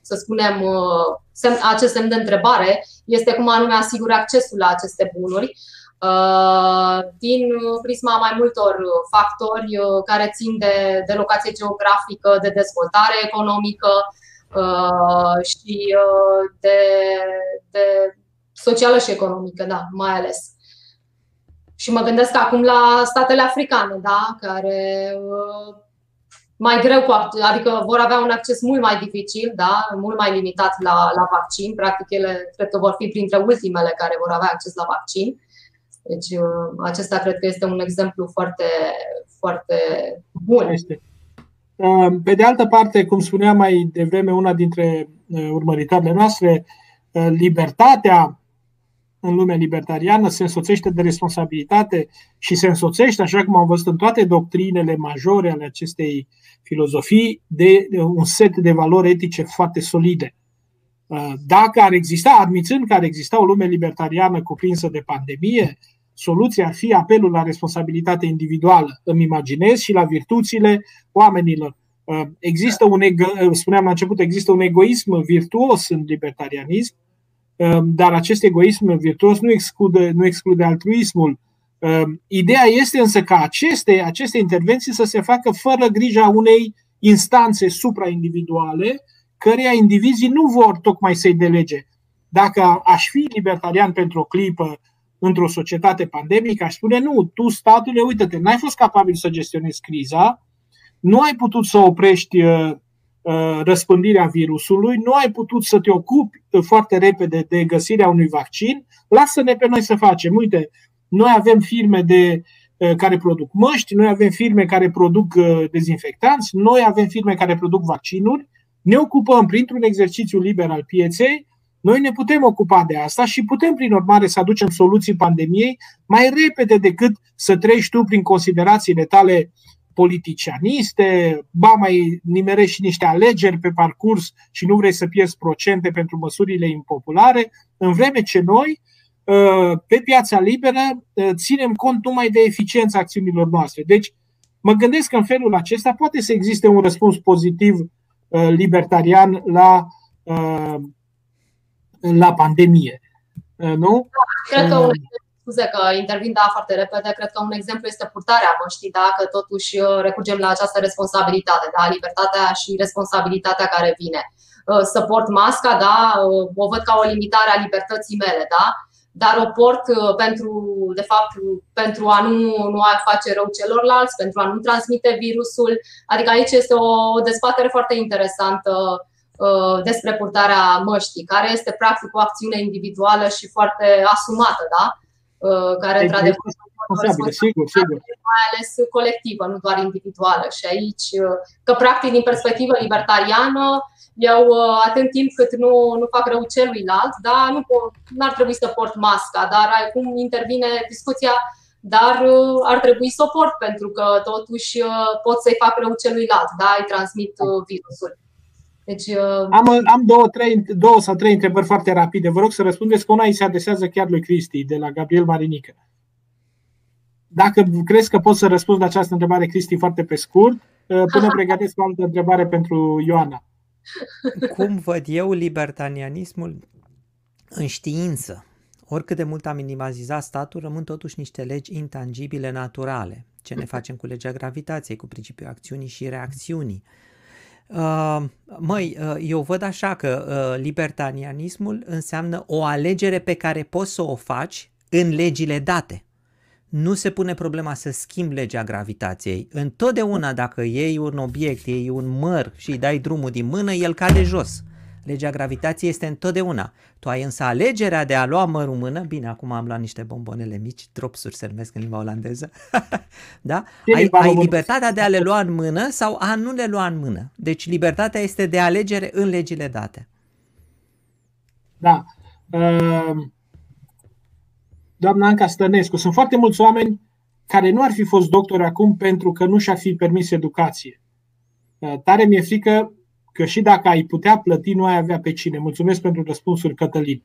să spunem, uh, semn, acest semn de întrebare, este cum anume asigură accesul la aceste bunuri uh, din prisma mai multor factori care țin de, de locație geografică, de dezvoltare economică și de, de socială și economică, da, mai ales. Și mă gândesc acum la statele africane, da? care uh, mai greu, cu, adică vor avea un acces mult mai dificil, da? mult mai limitat la, la vaccin. Practic, ele cred că vor fi printre ultimele care vor avea acces la vaccin. Deci acesta cred că este un exemplu foarte, foarte bun. Este. Pe de altă parte, cum spuneam mai devreme una dintre urmăritoarele noastre, libertatea în lumea libertariană se însoțește de responsabilitate și se însoțește, așa cum am văzut în toate doctrinele majore ale acestei filozofii, de un set de valori etice foarte solide. Uh, dacă ar exista, admițând că ar exista o lume libertariană cuprinsă de pandemie, soluția ar fi apelul la responsabilitate individuală. Îmi imaginez și la virtuțile oamenilor. Uh, există un, spuneam la început, există un egoism virtuos în libertarianism, Ehm, dar acest egoism virtuos nu exclude, nu exclude altruismul. Ehm, ideea este însă ca aceste, aceste intervenții să se facă fără grija unei instanțe supraindividuale, căreia indivizii nu vor tocmai să-i delege. Dacă aș fi libertarian pentru o clipă într-o societate pandemică, aș spune nu, tu statule, uite-te, n-ai fost capabil să gestionezi criza, nu ai putut să oprești Uh, răspândirea virusului, nu ai putut să te ocupi uh, foarte repede de găsirea unui vaccin, lasă-ne pe noi să facem. Uite, noi avem firme de, uh, care produc măști, noi avem firme care produc dezinfectanți, noi avem firme care produc vaccinuri, ne ocupăm printr-un exercițiu liber al pieței, noi ne putem ocupa de asta și putem, prin urmare, să aducem soluții pandemiei mai repede decât să treci tu prin considerațiile tale politicianiste, ba mai nimerești și niște alegeri pe parcurs și nu vrei să pierzi procente pentru măsurile impopulare, în vreme ce noi, uh, pe piața liberă, uh, ținem cont numai de eficiența acțiunilor noastre. Deci, mă gândesc că în felul acesta poate să existe un răspuns pozitiv uh, libertarian la, la pandemie. Nu? Cred că un scuze că intervin da foarte repede, cred că un exemplu este purtarea măștii, da? că totuși uh, recurgem la această responsabilitate, da? libertatea și responsabilitatea care vine. Uh, să port masca, da? Uh, o văd ca o limitare a libertății mele, da? dar o port pentru, de fapt, pentru a nu, nu a face rău celorlalți, pentru a nu transmite virusul. Adică aici este o dezbatere foarte interesantă despre purtarea măștii, care este practic o acțiune individuală și foarte asumată, da? Uh, care într-adevăr sigur, sigur. mai ales colectivă, nu doar individuală. Și aici, uh, că practic din perspectivă libertariană, eu uh, atât timp cât nu, nu fac rău celuilalt, da, nu ar trebui să port masca, dar acum intervine discuția dar ar trebui să o port pentru că totuși pot să-i fac rău celuilalt, da, îi transmit virusul. Deci, uh... am, am două, trei, două sau trei întrebări foarte rapide. Vă rog să răspundeți că una îi se adresează chiar lui Cristi, de la Gabriel Marinică. Dacă crezi că poți să răspunzi la această întrebare, Cristi, foarte pe scurt, uh, până pregătesc o altă întrebare pentru Ioana. Cum văd eu libertarianismul în știință? Oricât de mult am minimalizat statul, rămân totuși niște legi intangibile naturale. Ce ne facem cu legea gravitației, cu principiul acțiunii și reacțiunii. Uh, măi, uh, eu văd așa că uh, libertarianismul înseamnă o alegere pe care poți să o faci în legile date. Nu se pune problema să schimbi legea gravitației. Întotdeauna dacă iei un obiect, iei un măr și îi dai drumul din mână, el cade jos. Legea gravitației este întotdeauna. Tu ai însă alegerea de a lua mărul mână, bine, acum am luat niște bombonele mici, dropsuri se numesc în limba olandeză, da? Ai, ai libertatea de a le lua în mână sau a nu le lua în mână. Deci libertatea este de alegere în legile date. Da. Ehm, doamna Anca Stănescu, sunt foarte mulți oameni care nu ar fi fost doctori acum pentru că nu și-ar fi permis educație. Tare mi-e frică că și dacă ai putea plăti, nu ai avea pe cine. Mulțumesc pentru răspunsuri, Cătălin.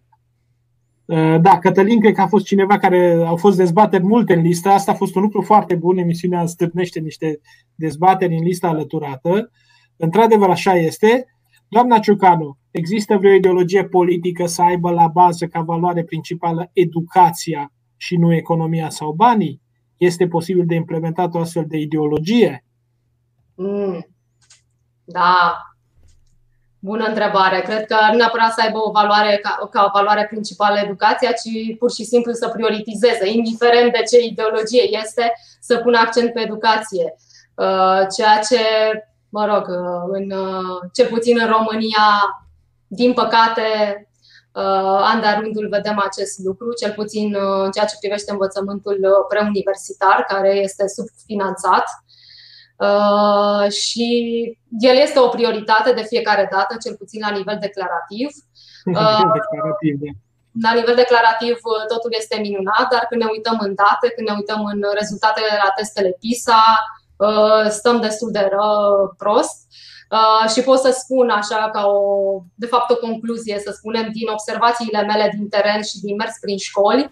Uh, da, Cătălin cred că a fost cineva care au fost dezbateri multe în lista. Asta a fost un lucru foarte bun. Emisiunea stârnește niște dezbateri în lista alăturată. Într-adevăr, așa este. Doamna Ciucanu, există vreo ideologie politică să aibă la bază ca valoare principală educația și nu economia sau banii? Este posibil de implementat o astfel de ideologie? Mm. Da, Bună întrebare. Cred că nu neapărat să aibă o valoare ca, ca o valoare principală educația, ci pur și simplu să prioritizeze, indiferent de ce ideologie este, să pună accent pe educație. Uh, ceea ce, mă rog, uh, în, uh, cel puțin în România, din păcate, An de rândul vedem acest lucru, cel puțin în ceea ce privește învățământul preuniversitar, care este subfinanțat. Și el este o prioritate de fiecare dată, cel puțin la nivel declarativ. declarativ da. La nivel declarativ totul este minunat, dar când ne uităm în date, când ne uităm în rezultatele la testele PISA, stăm destul de ră, prost. Uh, și pot să spun așa ca o, de fapt o concluzie, să spunem, din observațiile mele din teren și din mers prin școli.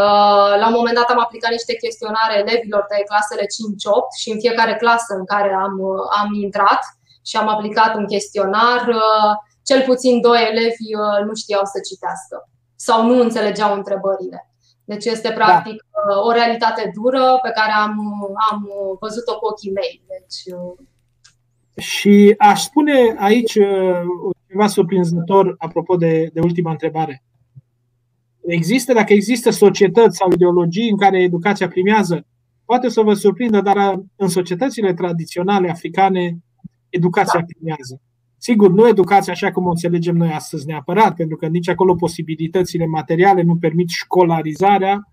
Uh, la un moment dat am aplicat niște chestionare elevilor de clasele 5-8 și în fiecare clasă în care am, am intrat și am aplicat un chestionar, uh, cel puțin doi elevi nu știau să citească sau nu înțelegeau întrebările. Deci este da. practic da. o realitate dură pe care am, am văzut-o cu ochii mei. Deci, și aș spune aici uh, ceva surprinzător apropo de, de ultima întrebare. Există, dacă există societăți sau ideologii în care educația primează, poate să vă surprindă, dar uh, în societățile tradiționale africane, educația primează. Sigur, nu educația așa cum o înțelegem noi astăzi neapărat, pentru că nici acolo posibilitățile materiale nu permit școlarizarea,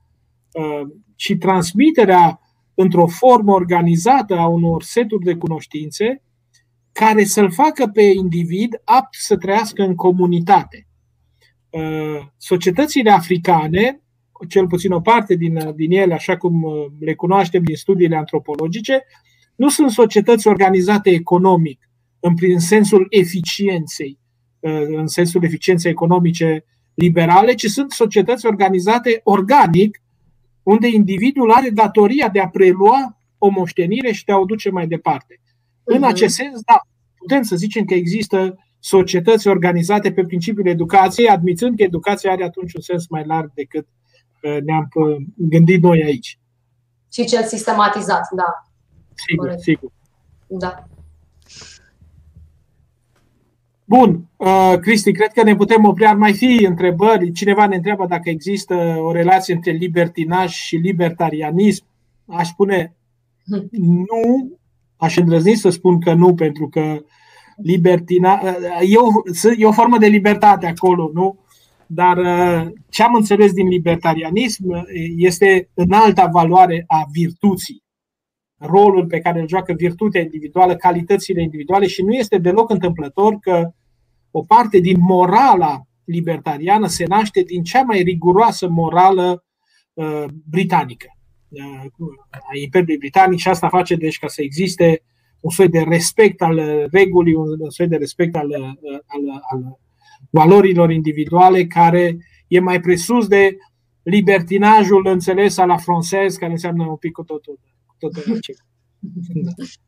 uh, ci transmiterea într-o formă organizată a unor seturi de cunoștințe care să-l facă pe individ apt să trăiască în comunitate. Uh, societățile africane, cel puțin o parte din, din ele, așa cum uh, le cunoaștem din studiile antropologice, nu sunt societăți organizate economic, în prin sensul eficienței, uh, în sensul eficienței economice liberale, ci sunt societăți organizate organic, unde individul are datoria de a prelua o moștenire și de a o duce mai departe. În mhm. acest sens, da, putem să zicem că există societăți organizate pe principiul educației, admițând că educația are atunci un sens mai larg decât uh, ne-am uh, gândit noi aici. Și cel sistematizat, da. Sigur, Corect. sigur. Da. Bun, uh, Cristi, cred că ne putem opri. Ar mai fi întrebări. Cineva ne întreabă dacă există o relație între libertinaj și libertarianism. Aș spune hm. nu, Aș îndrăzni să spun că nu, pentru că libertina, e, o, e o formă de libertate acolo, nu? Dar ce am înțeles din libertarianism este în alta valoare a virtuții. Rolul pe care îl joacă virtutea individuală, calitățile individuale și nu este deloc întâmplător că o parte din morala libertariană se naște din cea mai riguroasă morală uh, britanică a Imperiului Britanic și asta face deci ca să existe un soi de respect al regulii, un soi de respect al, al, al valorilor individuale care e mai presus de libertinajul înțeles la francez, care înseamnă un pic cu totul. Cu totul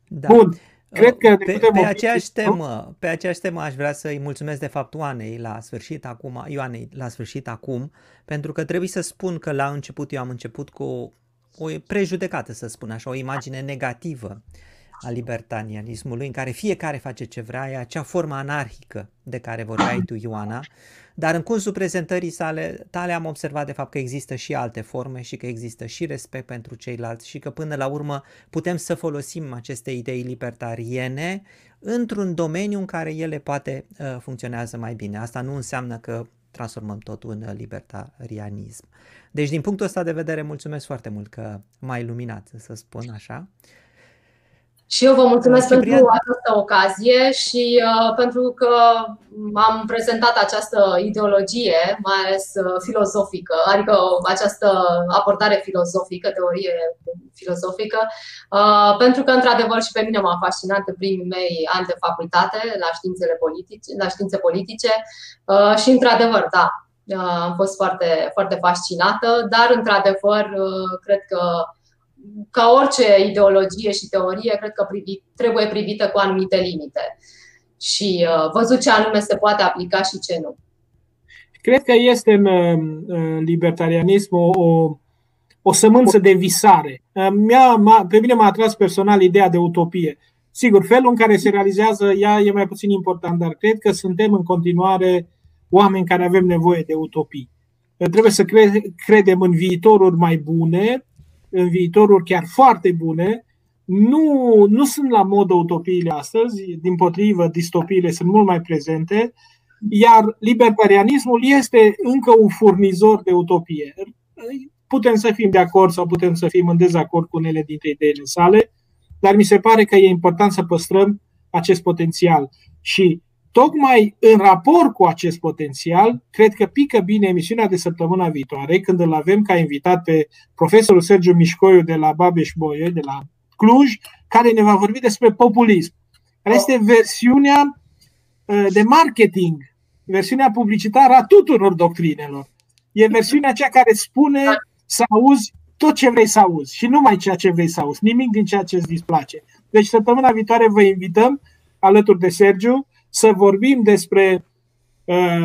da. Bun. Cred că pe, putem pe, aceeași temă, pe aceeași temă aș vrea să-i mulțumesc de fapt Oanei la sfârșit acum, Ioanei la sfârșit acum, pentru că trebuie să spun că la început eu am început cu o prejudecată, să spun așa, o imagine negativă a libertarianismului, în care fiecare face ce vrea, e acea formă anarhică de care vorbeai tu, Ioana, dar în cursul prezentării sale tale am observat de fapt că există și alte forme și că există și respect pentru ceilalți și că până la urmă putem să folosim aceste idei libertariene într-un domeniu în care ele poate uh, funcționează mai bine. Asta nu înseamnă că transformăm totul în libertarianism. Deci, din punctul ăsta de vedere, mulțumesc foarte mult că m-ai iluminat, să spun așa. Și eu vă mulțumesc Ciprian. pentru această ocazie și uh, pentru că am prezentat această ideologie, mai ales uh, filozofică, adică această abordare filozofică, teorie filozofică, uh, pentru că, într-adevăr, și pe mine m-a fascinat în primii mei ani de facultate la științele politice, la științe politice uh, și, într-adevăr, da, uh, am fost foarte, foarte fascinată, dar, într-adevăr, uh, cred că ca orice ideologie și teorie, cred că privi, trebuie privită cu anumite limite și uh, văzut ce anume se poate aplica și ce nu. Cred că este în, în libertarianism o, o, o sămânță de visare. Uh, mi-a, pe mine m-a atras personal ideea de utopie. Sigur, felul în care se realizează ea e mai puțin important, dar cred că suntem în continuare oameni care avem nevoie de utopii. Trebuie să cre- credem în viitoruri mai bune, în viitoruri chiar foarte bune. Nu, nu sunt la modă utopiile astăzi, din potrivă, distopiile sunt mult mai prezente. iar libertarianismul este încă un furnizor de utopie. Putem să fim de acord sau putem să fim în dezacord cu unele dintre ideile sale, dar mi se pare că e important să păstrăm acest potențial. Și tocmai în raport cu acest potențial, cred că pică bine emisiunea de săptămâna viitoare, când îl avem ca invitat pe profesorul Sergiu Mișcoiu de la Babeș Boie, de la Cluj, care ne va vorbi despre populism. Care este versiunea uh, de marketing, versiunea publicitară a tuturor doctrinelor. E versiunea cea care spune să auzi tot ce vrei să auzi și numai ceea ce vrei să auzi, nimic din ceea ce îți displace. Deci săptămâna viitoare vă invităm alături de Sergiu să vorbim despre uh,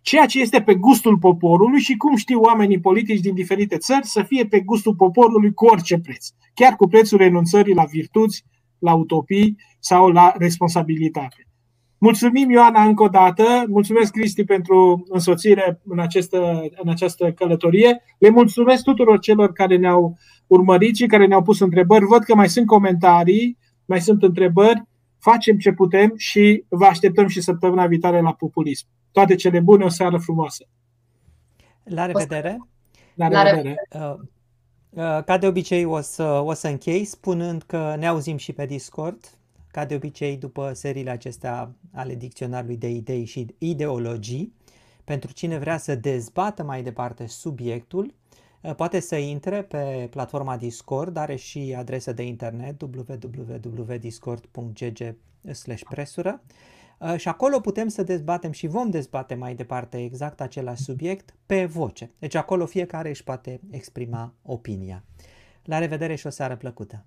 ceea ce este pe gustul poporului și cum știu oamenii politici din diferite țări să fie pe gustul poporului cu orice preț, chiar cu prețul renunțării la virtuți, la utopii sau la responsabilitate. Mulțumim, Ioana, încă o dată. Mulțumesc, Cristi, pentru însoțire în această, în această călătorie. Le mulțumesc tuturor celor care ne-au urmărit și care ne-au pus întrebări. Văd că mai sunt comentarii, mai sunt întrebări. Facem ce putem și vă așteptăm și săptămâna viitoare la populism. Toate cele bune, o seară frumoasă! La revedere! La revedere! Uh, uh, ca de obicei o să, o să închei spunând că ne auzim și pe Discord ca de obicei, după seriile acestea ale dicționarului de idei și ideologii, pentru cine vrea să dezbată mai departe subiectul, eh, poate să intre pe platforma Discord, are și adresă de internet www.discord.gg presură eh, și acolo putem să dezbatem și vom dezbate mai departe exact același subiect pe voce. Deci acolo fiecare își poate exprima opinia. La revedere și o seară plăcută!